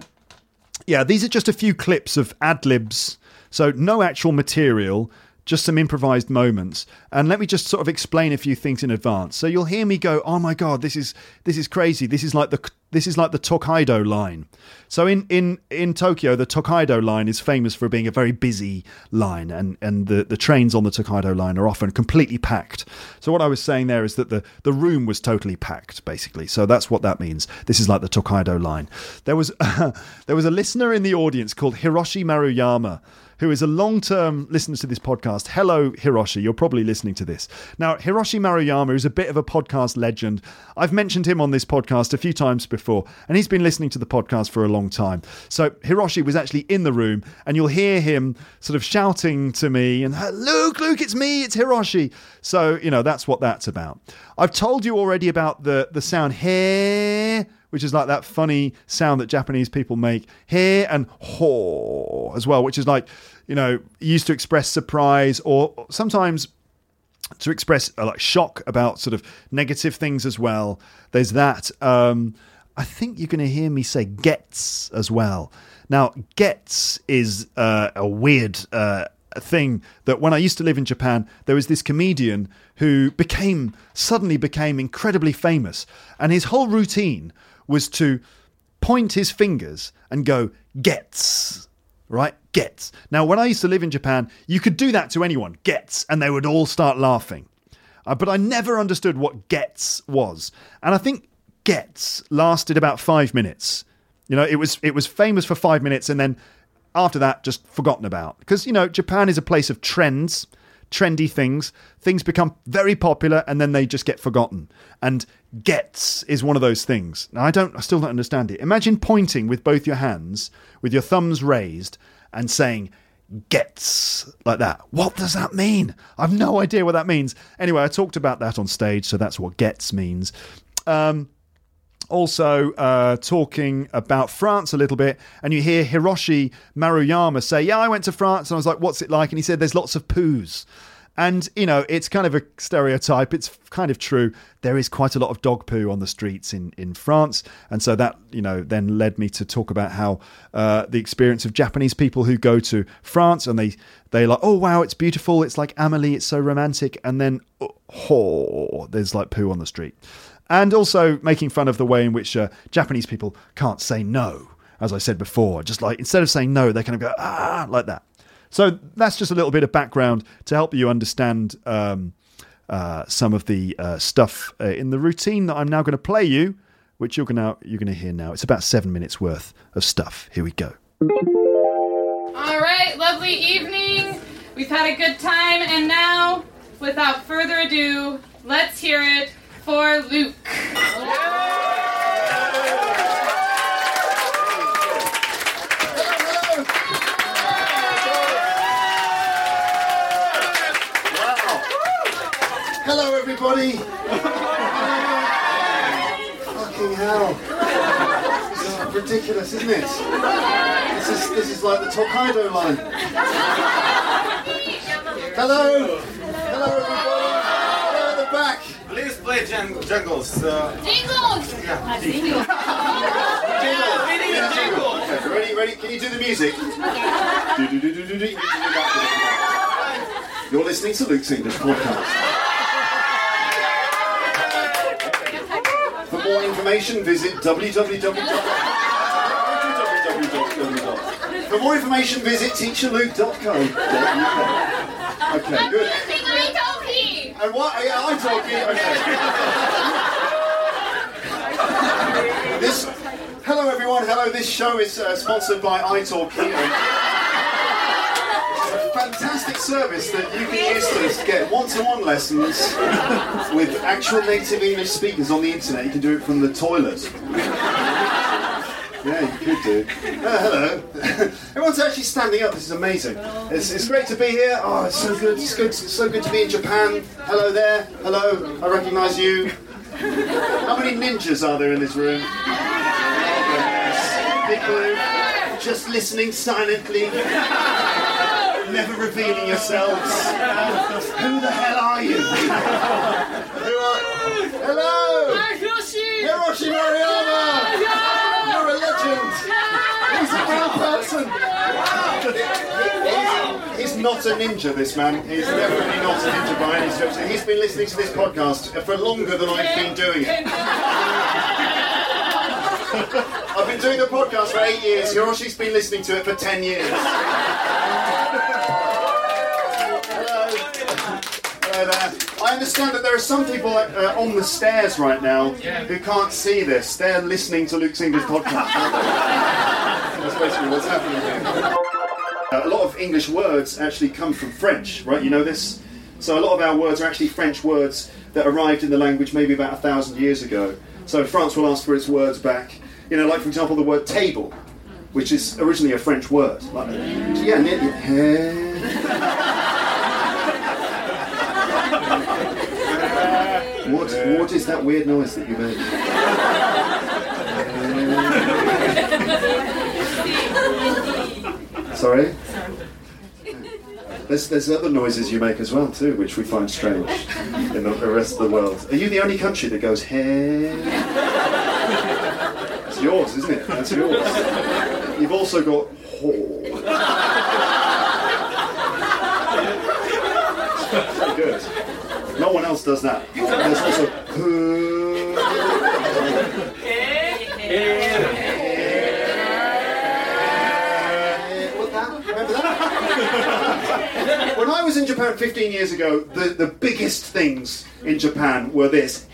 [SPEAKER 1] yeah, these are just a few clips of ad libs So no actual material, just some improvised moments. And let me just sort of explain a few things in advance. So you'll hear me go, "Oh my god, this is this is crazy. This is like the this is like the Tokaido line." So in in in Tokyo, the Tokaido line is famous for being a very busy line and and the the trains on the Tokaido line are often completely packed. So what I was saying there is that the the room was totally packed basically. So that's what that means. This is like the Tokaido line. There was there was a listener in the audience called Hiroshi Maruyama who is a long term listener to this podcast. Hello, Hiroshi. You're probably listening to this. Now, Hiroshi Maruyama is a bit of a podcast legend. I've mentioned him on this podcast a few times before, and he's been listening to the podcast for a long time. So, Hiroshi was actually in the room, and you'll hear him sort of shouting to me, and Luke, Luke, it's me, it's Hiroshi. So, you know, that's what that's about. I've told you already about the, the sound here which is like that funny sound that Japanese people make here and ho as well, which is like, you know, used to express surprise or sometimes to express uh, like shock about sort of negative things as well. There's that. Um, I think you're going to hear me say gets as well. Now, gets is uh, a weird uh, thing that when I used to live in Japan, there was this comedian who became suddenly became incredibly famous, and his whole routine was to point his fingers and go, gets, right? Gets. Now, when I used to live in Japan, you could do that to anyone, gets, and they would all start laughing. Uh, but I never understood what gets was. And I think gets lasted about five minutes. You know, it was it was famous for five minutes and then after that just forgotten about. Because, you know, Japan is a place of trends trendy things. Things become very popular and then they just get forgotten. And gets is one of those things. Now I don't I still don't understand it. Imagine pointing with both your hands with your thumbs raised and saying gets like that. What does that mean? I've no idea what that means. Anyway, I talked about that on stage, so that's what gets means. Um, also uh, talking about France a little bit, and you hear Hiroshi Maruyama say, "Yeah, I went to France," and I was like, "What's it like?" And he said, "There's lots of poos." And, you know, it's kind of a stereotype. It's kind of true. There is quite a lot of dog poo on the streets in, in France. And so that, you know, then led me to talk about how uh, the experience of Japanese people who go to France and they, they like, oh, wow, it's beautiful. It's like Amelie. It's so romantic. And then, oh, there's like poo on the street and also making fun of the way in which uh, Japanese people can't say no. As I said before, just like instead of saying no, they kind of go ah like that. So that's just a little bit of background to help you understand um, uh, some of the uh, stuff uh, in the routine that I'm now going to play you, which you're going you're going to hear now. It's about seven minutes worth of stuff. Here we go.
[SPEAKER 2] All right, lovely evening. We've had a good time, and now, without further ado, let's hear it for Luke.
[SPEAKER 3] Hello, everybody. Fucking hell. This is ridiculous, isn't it? This is this is like the Tokaido line. Hello. Hello, everybody. Hello at the back.
[SPEAKER 4] Please play jang- jungles. Uh,
[SPEAKER 2] Jingles!
[SPEAKER 4] yeah.
[SPEAKER 3] Jingle. Okay, ready? Ready? Can you do the music? Need. You're listening to Luke's English podcast. For more information, visit www. For more information, visit teacherluke.co. Okay, good. And what? Yeah, I talk Okay. this. Hello, everyone. Hello. This show is uh, sponsored by iTalki. It's a fantastic service that you can use to get one-to-one lessons with actual native English speakers on the internet. You can do it from the toilet. Yeah, you could do. Uh, hello. Everyone's actually standing up. This is amazing. It's, it's great to be here. Oh, it's so good. It's good. It's so good to be in Japan. Hello there. Hello. I recognise you. How many ninjas are there in this room? People who just listening silently, never revealing yourselves. Who the hell are you? Who are? Hello. Hiroshi Maruyama! You're legend! He's a real person! He's,
[SPEAKER 1] he's not a ninja, this man. He's definitely not a ninja by any stretch. He's been listening to this podcast for longer than I've been doing it. I've been doing the podcast for eight years. Hiroshi's been listening to it for ten years. Hello there. I understand that there are some people uh, on the stairs right now who can't see this. They're listening to Luke's English podcast. That's basically what's happening here. Uh, a lot of English words actually come from French, right? You know this? So a lot of our words are actually French words that arrived in the language maybe about a thousand years ago. So France will ask for its words back. You know, like for example, the word table, which is originally a French word. Like, yeah, nearly. What, what is that weird noise that you made? Sorry? There's, there's other noises you make as well too, which we find strange in the, the rest of the world. Are you the only country that goes hey? It's yours, isn't it? That's yours. You've also got ho. Pretty good. No one else does that. There's also Remember that? When I was in Japan 15 years ago, the, the biggest things in Japan were this.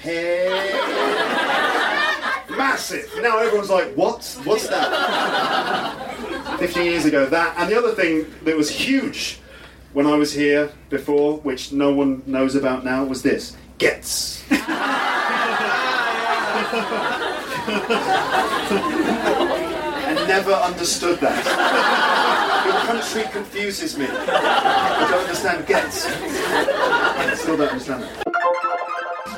[SPEAKER 1] Massive. Now everyone's like, what? What's that? 15 years ago, that. And the other thing that was huge when I was here before, which no one knows about now, was this. Gets. I never understood that. Your country confuses me. I don't understand gets. I still don't understand it.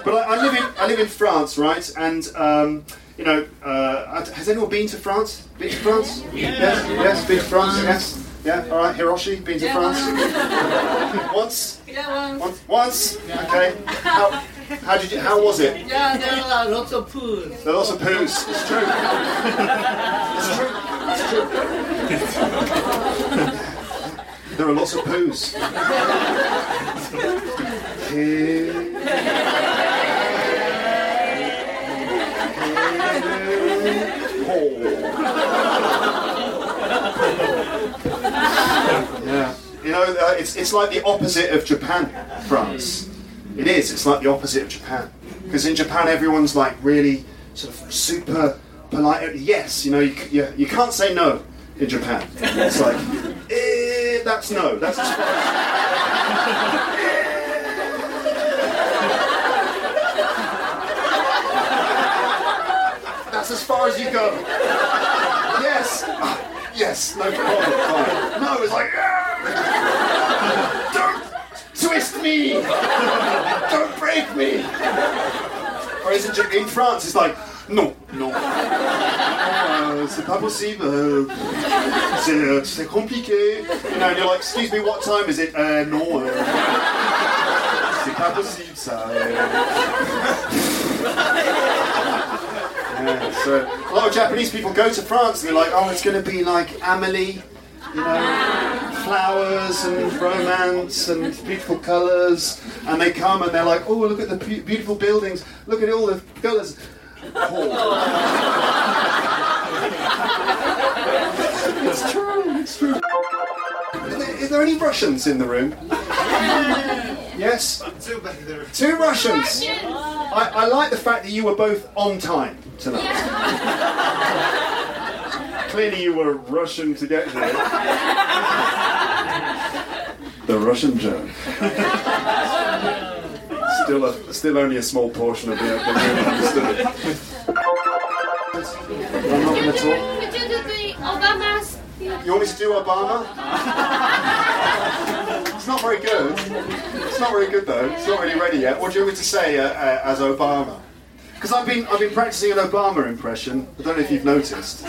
[SPEAKER 1] But I, I live in I live in France, right? And um, you know, uh, has anyone been to France? Been to France? Yes, yes, been to France. Yes, yeah. All right, Hiroshi, been to France once.
[SPEAKER 5] Yeah,
[SPEAKER 1] Once, once. Okay. How, how did you? How was it?
[SPEAKER 5] yeah, there are lots of food.
[SPEAKER 1] There are lots of poos. It's true. It's true. It's true. There are lots of poos. Yeah. You know, uh, it's, it's like the opposite of Japan, France. It is. It's like the opposite of Japan. Because in Japan, everyone's like really sort of super polite. Yes, you know, you, you, you can't say no in Japan. It's like, eh, that's no. That's as far as. That's as far as you go. Yes. Ah, yes. No problem. No, it's like. "Ah." Don't twist me. Don't break me. Whereas in, Ja- in France, it's like, non, non. Euh, c'est pas possible. euh, C'est, euh, c'est compliqué. You know, and you're like, excuse me, what time is it? Uh, non. Uh, c'est pas possible, ça. Yeah, uh, uh, so a lot of Japanese people go to France and they're like, oh, it's going to be like Amelie, you know, flowers and romance and beautiful colours. And they come and they're like, oh, look at the be- beautiful buildings, look at all the colours. it's true, it's true. Is there any Russians in the room? Yes?
[SPEAKER 6] Two
[SPEAKER 1] Russians. I, I like the fact that you were both on time tonight. Clearly, you were rushing to get here. the Russian joke. still, a, still only a small portion of the, the room understood it. I'm not going to talk.
[SPEAKER 7] Could you do the Obama's?
[SPEAKER 1] You want me to do Obama? it's not very good. It's not very good though. It's not really ready yet. What do you want me to say uh, uh, as Obama? Because I've been I've been practicing an Obama impression. I don't know if you've noticed.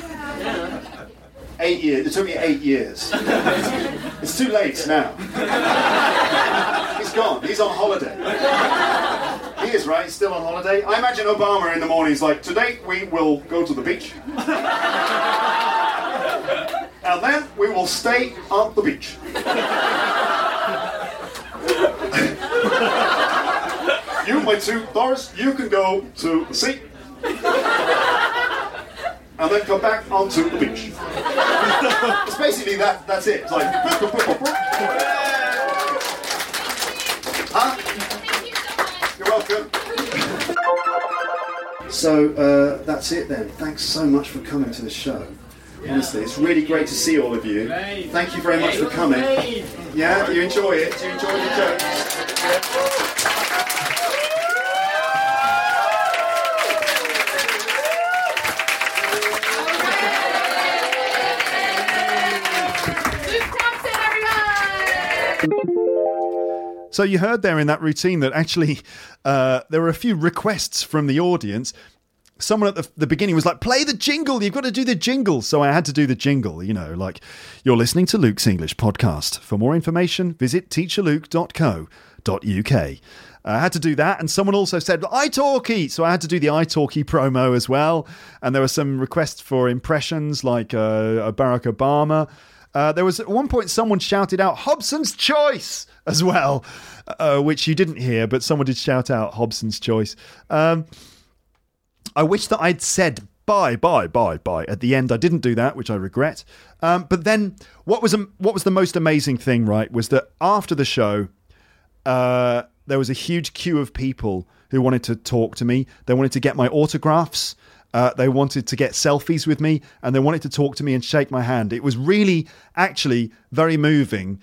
[SPEAKER 1] Eight years. It took me eight years. It's too late now. He's gone. He's on holiday. He is right. He's still on holiday. I imagine Obama in the morning is like, today we will go to the beach.
[SPEAKER 3] and then we will stay on the beach. You, my two daughters, you can go to the sea, and then come back onto the beach. it's basically that. That's it. It's like. Huh?
[SPEAKER 8] Thank you so much.
[SPEAKER 3] You're welcome. So uh, that's it then. Thanks so much for coming to the show. Honestly, it's really great to see all of you. Thank you very much for coming. Yeah, you enjoy it. You enjoy the jokes.
[SPEAKER 1] So you heard there in that routine that actually uh, there were a few requests from the audience. Someone at the, the beginning was like, "Play the jingle! You've got to do the jingle." So I had to do the jingle. You know, like you're listening to Luke's English podcast. For more information, visit teacherluke.co.uk. I had to do that, and someone also said iTalki, so I had to do the iTalki promo as well. And there were some requests for impressions, like uh, Barack Obama. Uh, there was at one point someone shouted out Hobson's Choice as well, uh, which you didn't hear, but someone did shout out Hobson's Choice. Um, I wish that I'd said bye, bye, bye, bye at the end. I didn't do that, which I regret. Um, but then, what was what was the most amazing thing? Right, was that after the show, uh, there was a huge queue of people who wanted to talk to me. They wanted to get my autographs. Uh, they wanted to get selfies with me, and they wanted to talk to me and shake my hand. It was really, actually, very moving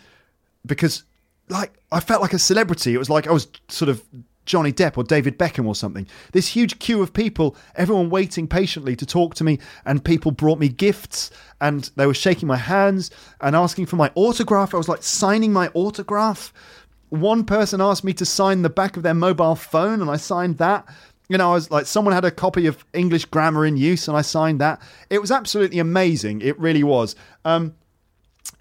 [SPEAKER 1] because, like, I felt like a celebrity. It was like I was sort of Johnny Depp or David Beckham or something. This huge queue of people, everyone waiting patiently to talk to me, and people brought me gifts and they were shaking my hands and asking for my autograph. I was like signing my autograph. One person asked me to sign the back of their mobile phone, and I signed that. You know, I was like, someone had a copy of English Grammar in Use, and I signed that. It was absolutely amazing. It really was. Um,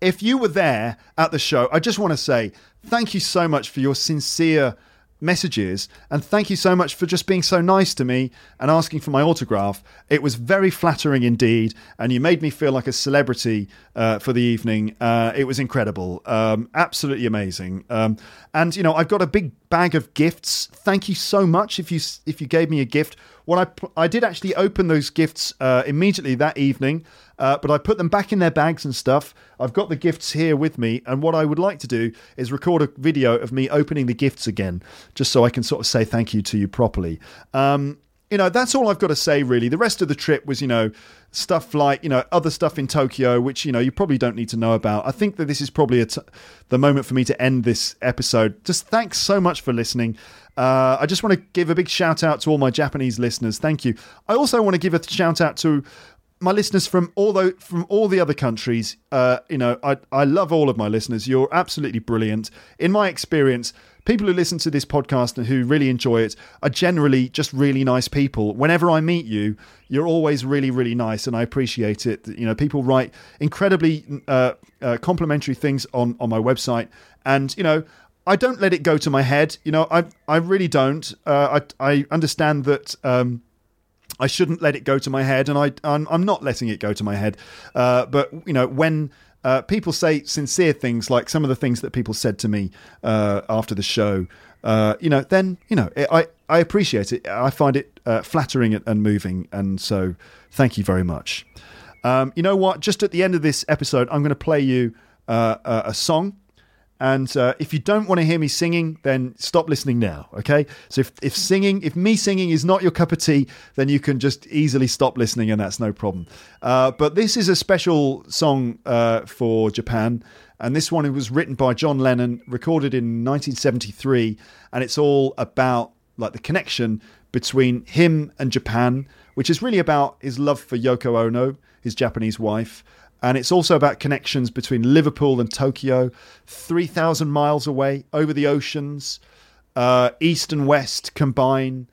[SPEAKER 1] if you were there at the show, I just want to say thank you so much for your sincere messages and thank you so much for just being so nice to me and asking for my autograph. It was very flattering indeed, and you made me feel like a celebrity uh, for the evening. Uh, it was incredible, um, absolutely amazing. Um, and you know, I've got a big bag of gifts. Thank you so much if you if you gave me a gift. What I I did actually open those gifts uh, immediately that evening, uh, but I put them back in their bags and stuff. I've got the gifts here with me, and what I would like to do is record a video of me opening the gifts again, just so I can sort of say thank you to you properly. Um, you know, that's all I've got to say, really. The rest of the trip was, you know, stuff like, you know, other stuff in Tokyo, which, you know, you probably don't need to know about. I think that this is probably the moment for me to end this episode. Just thanks so much for listening. Uh, I just want to give a big shout out to all my Japanese listeners. Thank you. I also want to give a shout out to my listeners from all the from all the other countries. Uh, you know, I I love all of my listeners. You're absolutely brilliant. In my experience, people who listen to this podcast and who really enjoy it are generally just really nice people. Whenever I meet you, you're always really really nice, and I appreciate it. You know, people write incredibly uh, uh, complimentary things on on my website, and you know. I don't let it go to my head, you know. I I really don't. Uh, I I understand that um, I shouldn't let it go to my head, and I I'm, I'm not letting it go to my head. Uh, but you know, when uh, people say sincere things, like some of the things that people said to me uh, after the show, uh, you know, then you know, I I appreciate it. I find it uh, flattering and moving, and so thank you very much. Um, you know what? Just at the end of this episode, I'm going to play you uh, a, a song. And uh, if you don't want to hear me singing, then stop listening now. Okay. So if, if singing, if me singing is not your cup of tea, then you can just easily stop listening, and that's no problem. Uh, but this is a special song uh, for Japan, and this one was written by John Lennon, recorded in 1973, and it's all about like the connection between him and Japan, which is really about his love for Yoko Ono, his Japanese wife. And it's also about connections between Liverpool and Tokyo, 3,000 miles away, over the oceans, uh, east and west combine,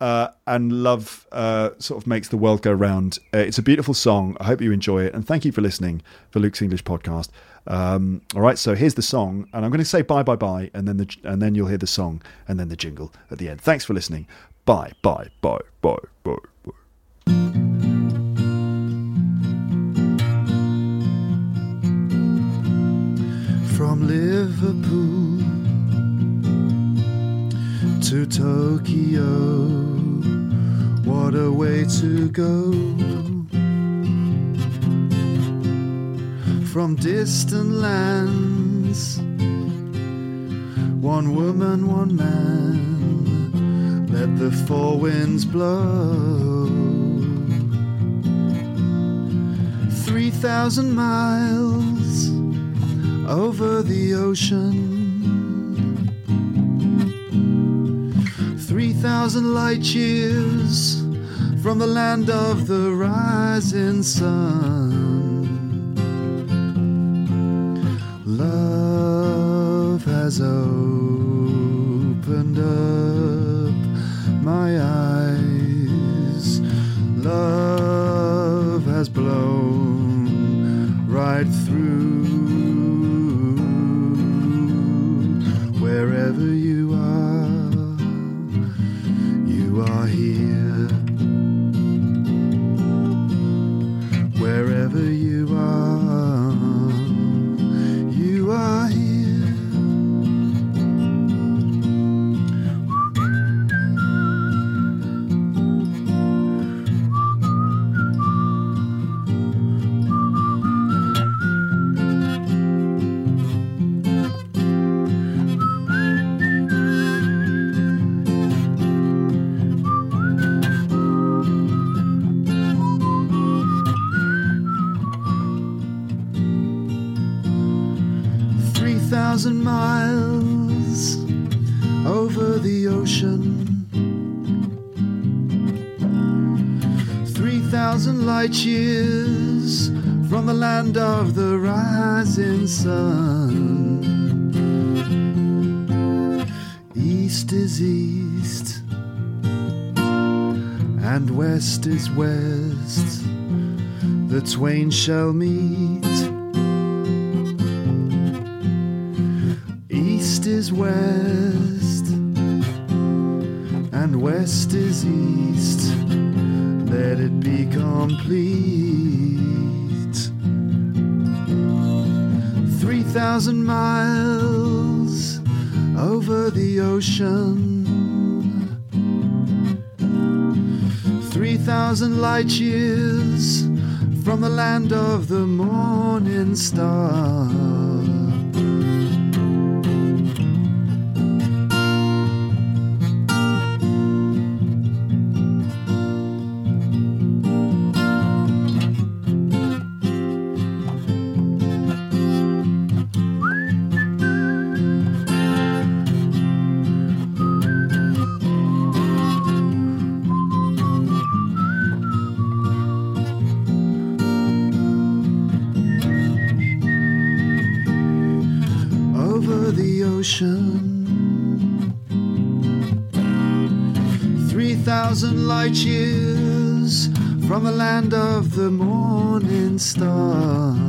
[SPEAKER 1] uh, and love uh, sort of makes the world go round. Uh, it's a beautiful song. I hope you enjoy it. And thank you for listening for Luke's English podcast. Um, all right, so here's the song, and I'm going to say bye, bye, bye, and then the and then you'll hear the song and then the jingle at the end. Thanks for listening. Bye, bye, bye, bye, bye, bye. Liverpool to Tokyo. What a way to go from distant lands. One woman, one man, let the four winds blow. Three thousand miles over the ocean. Three thousand light years from the land of the rising sun. Love has opened up my eyes. Love years from the land of the rising sun. East is east, and west is west. The twain shall meet. East is west, and west is east. Let it be complete. Three thousand miles over the ocean. Three thousand light years from the land of the morning star. Thousand light years from the land of the morning star.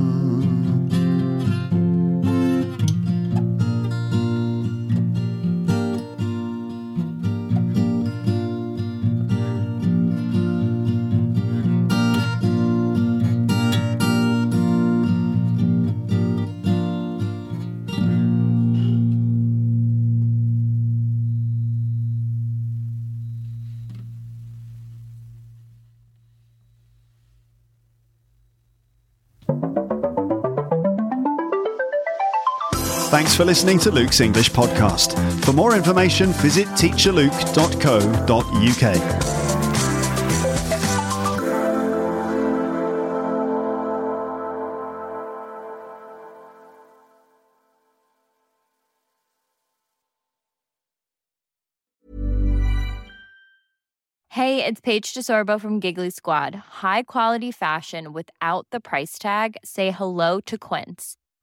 [SPEAKER 1] For listening to Luke's English podcast. For more information, visit teacherluke.co.uk.
[SPEAKER 9] Hey, it's Paige DeSorbo from Giggly Squad. High quality fashion without the price tag. Say hello to Quince.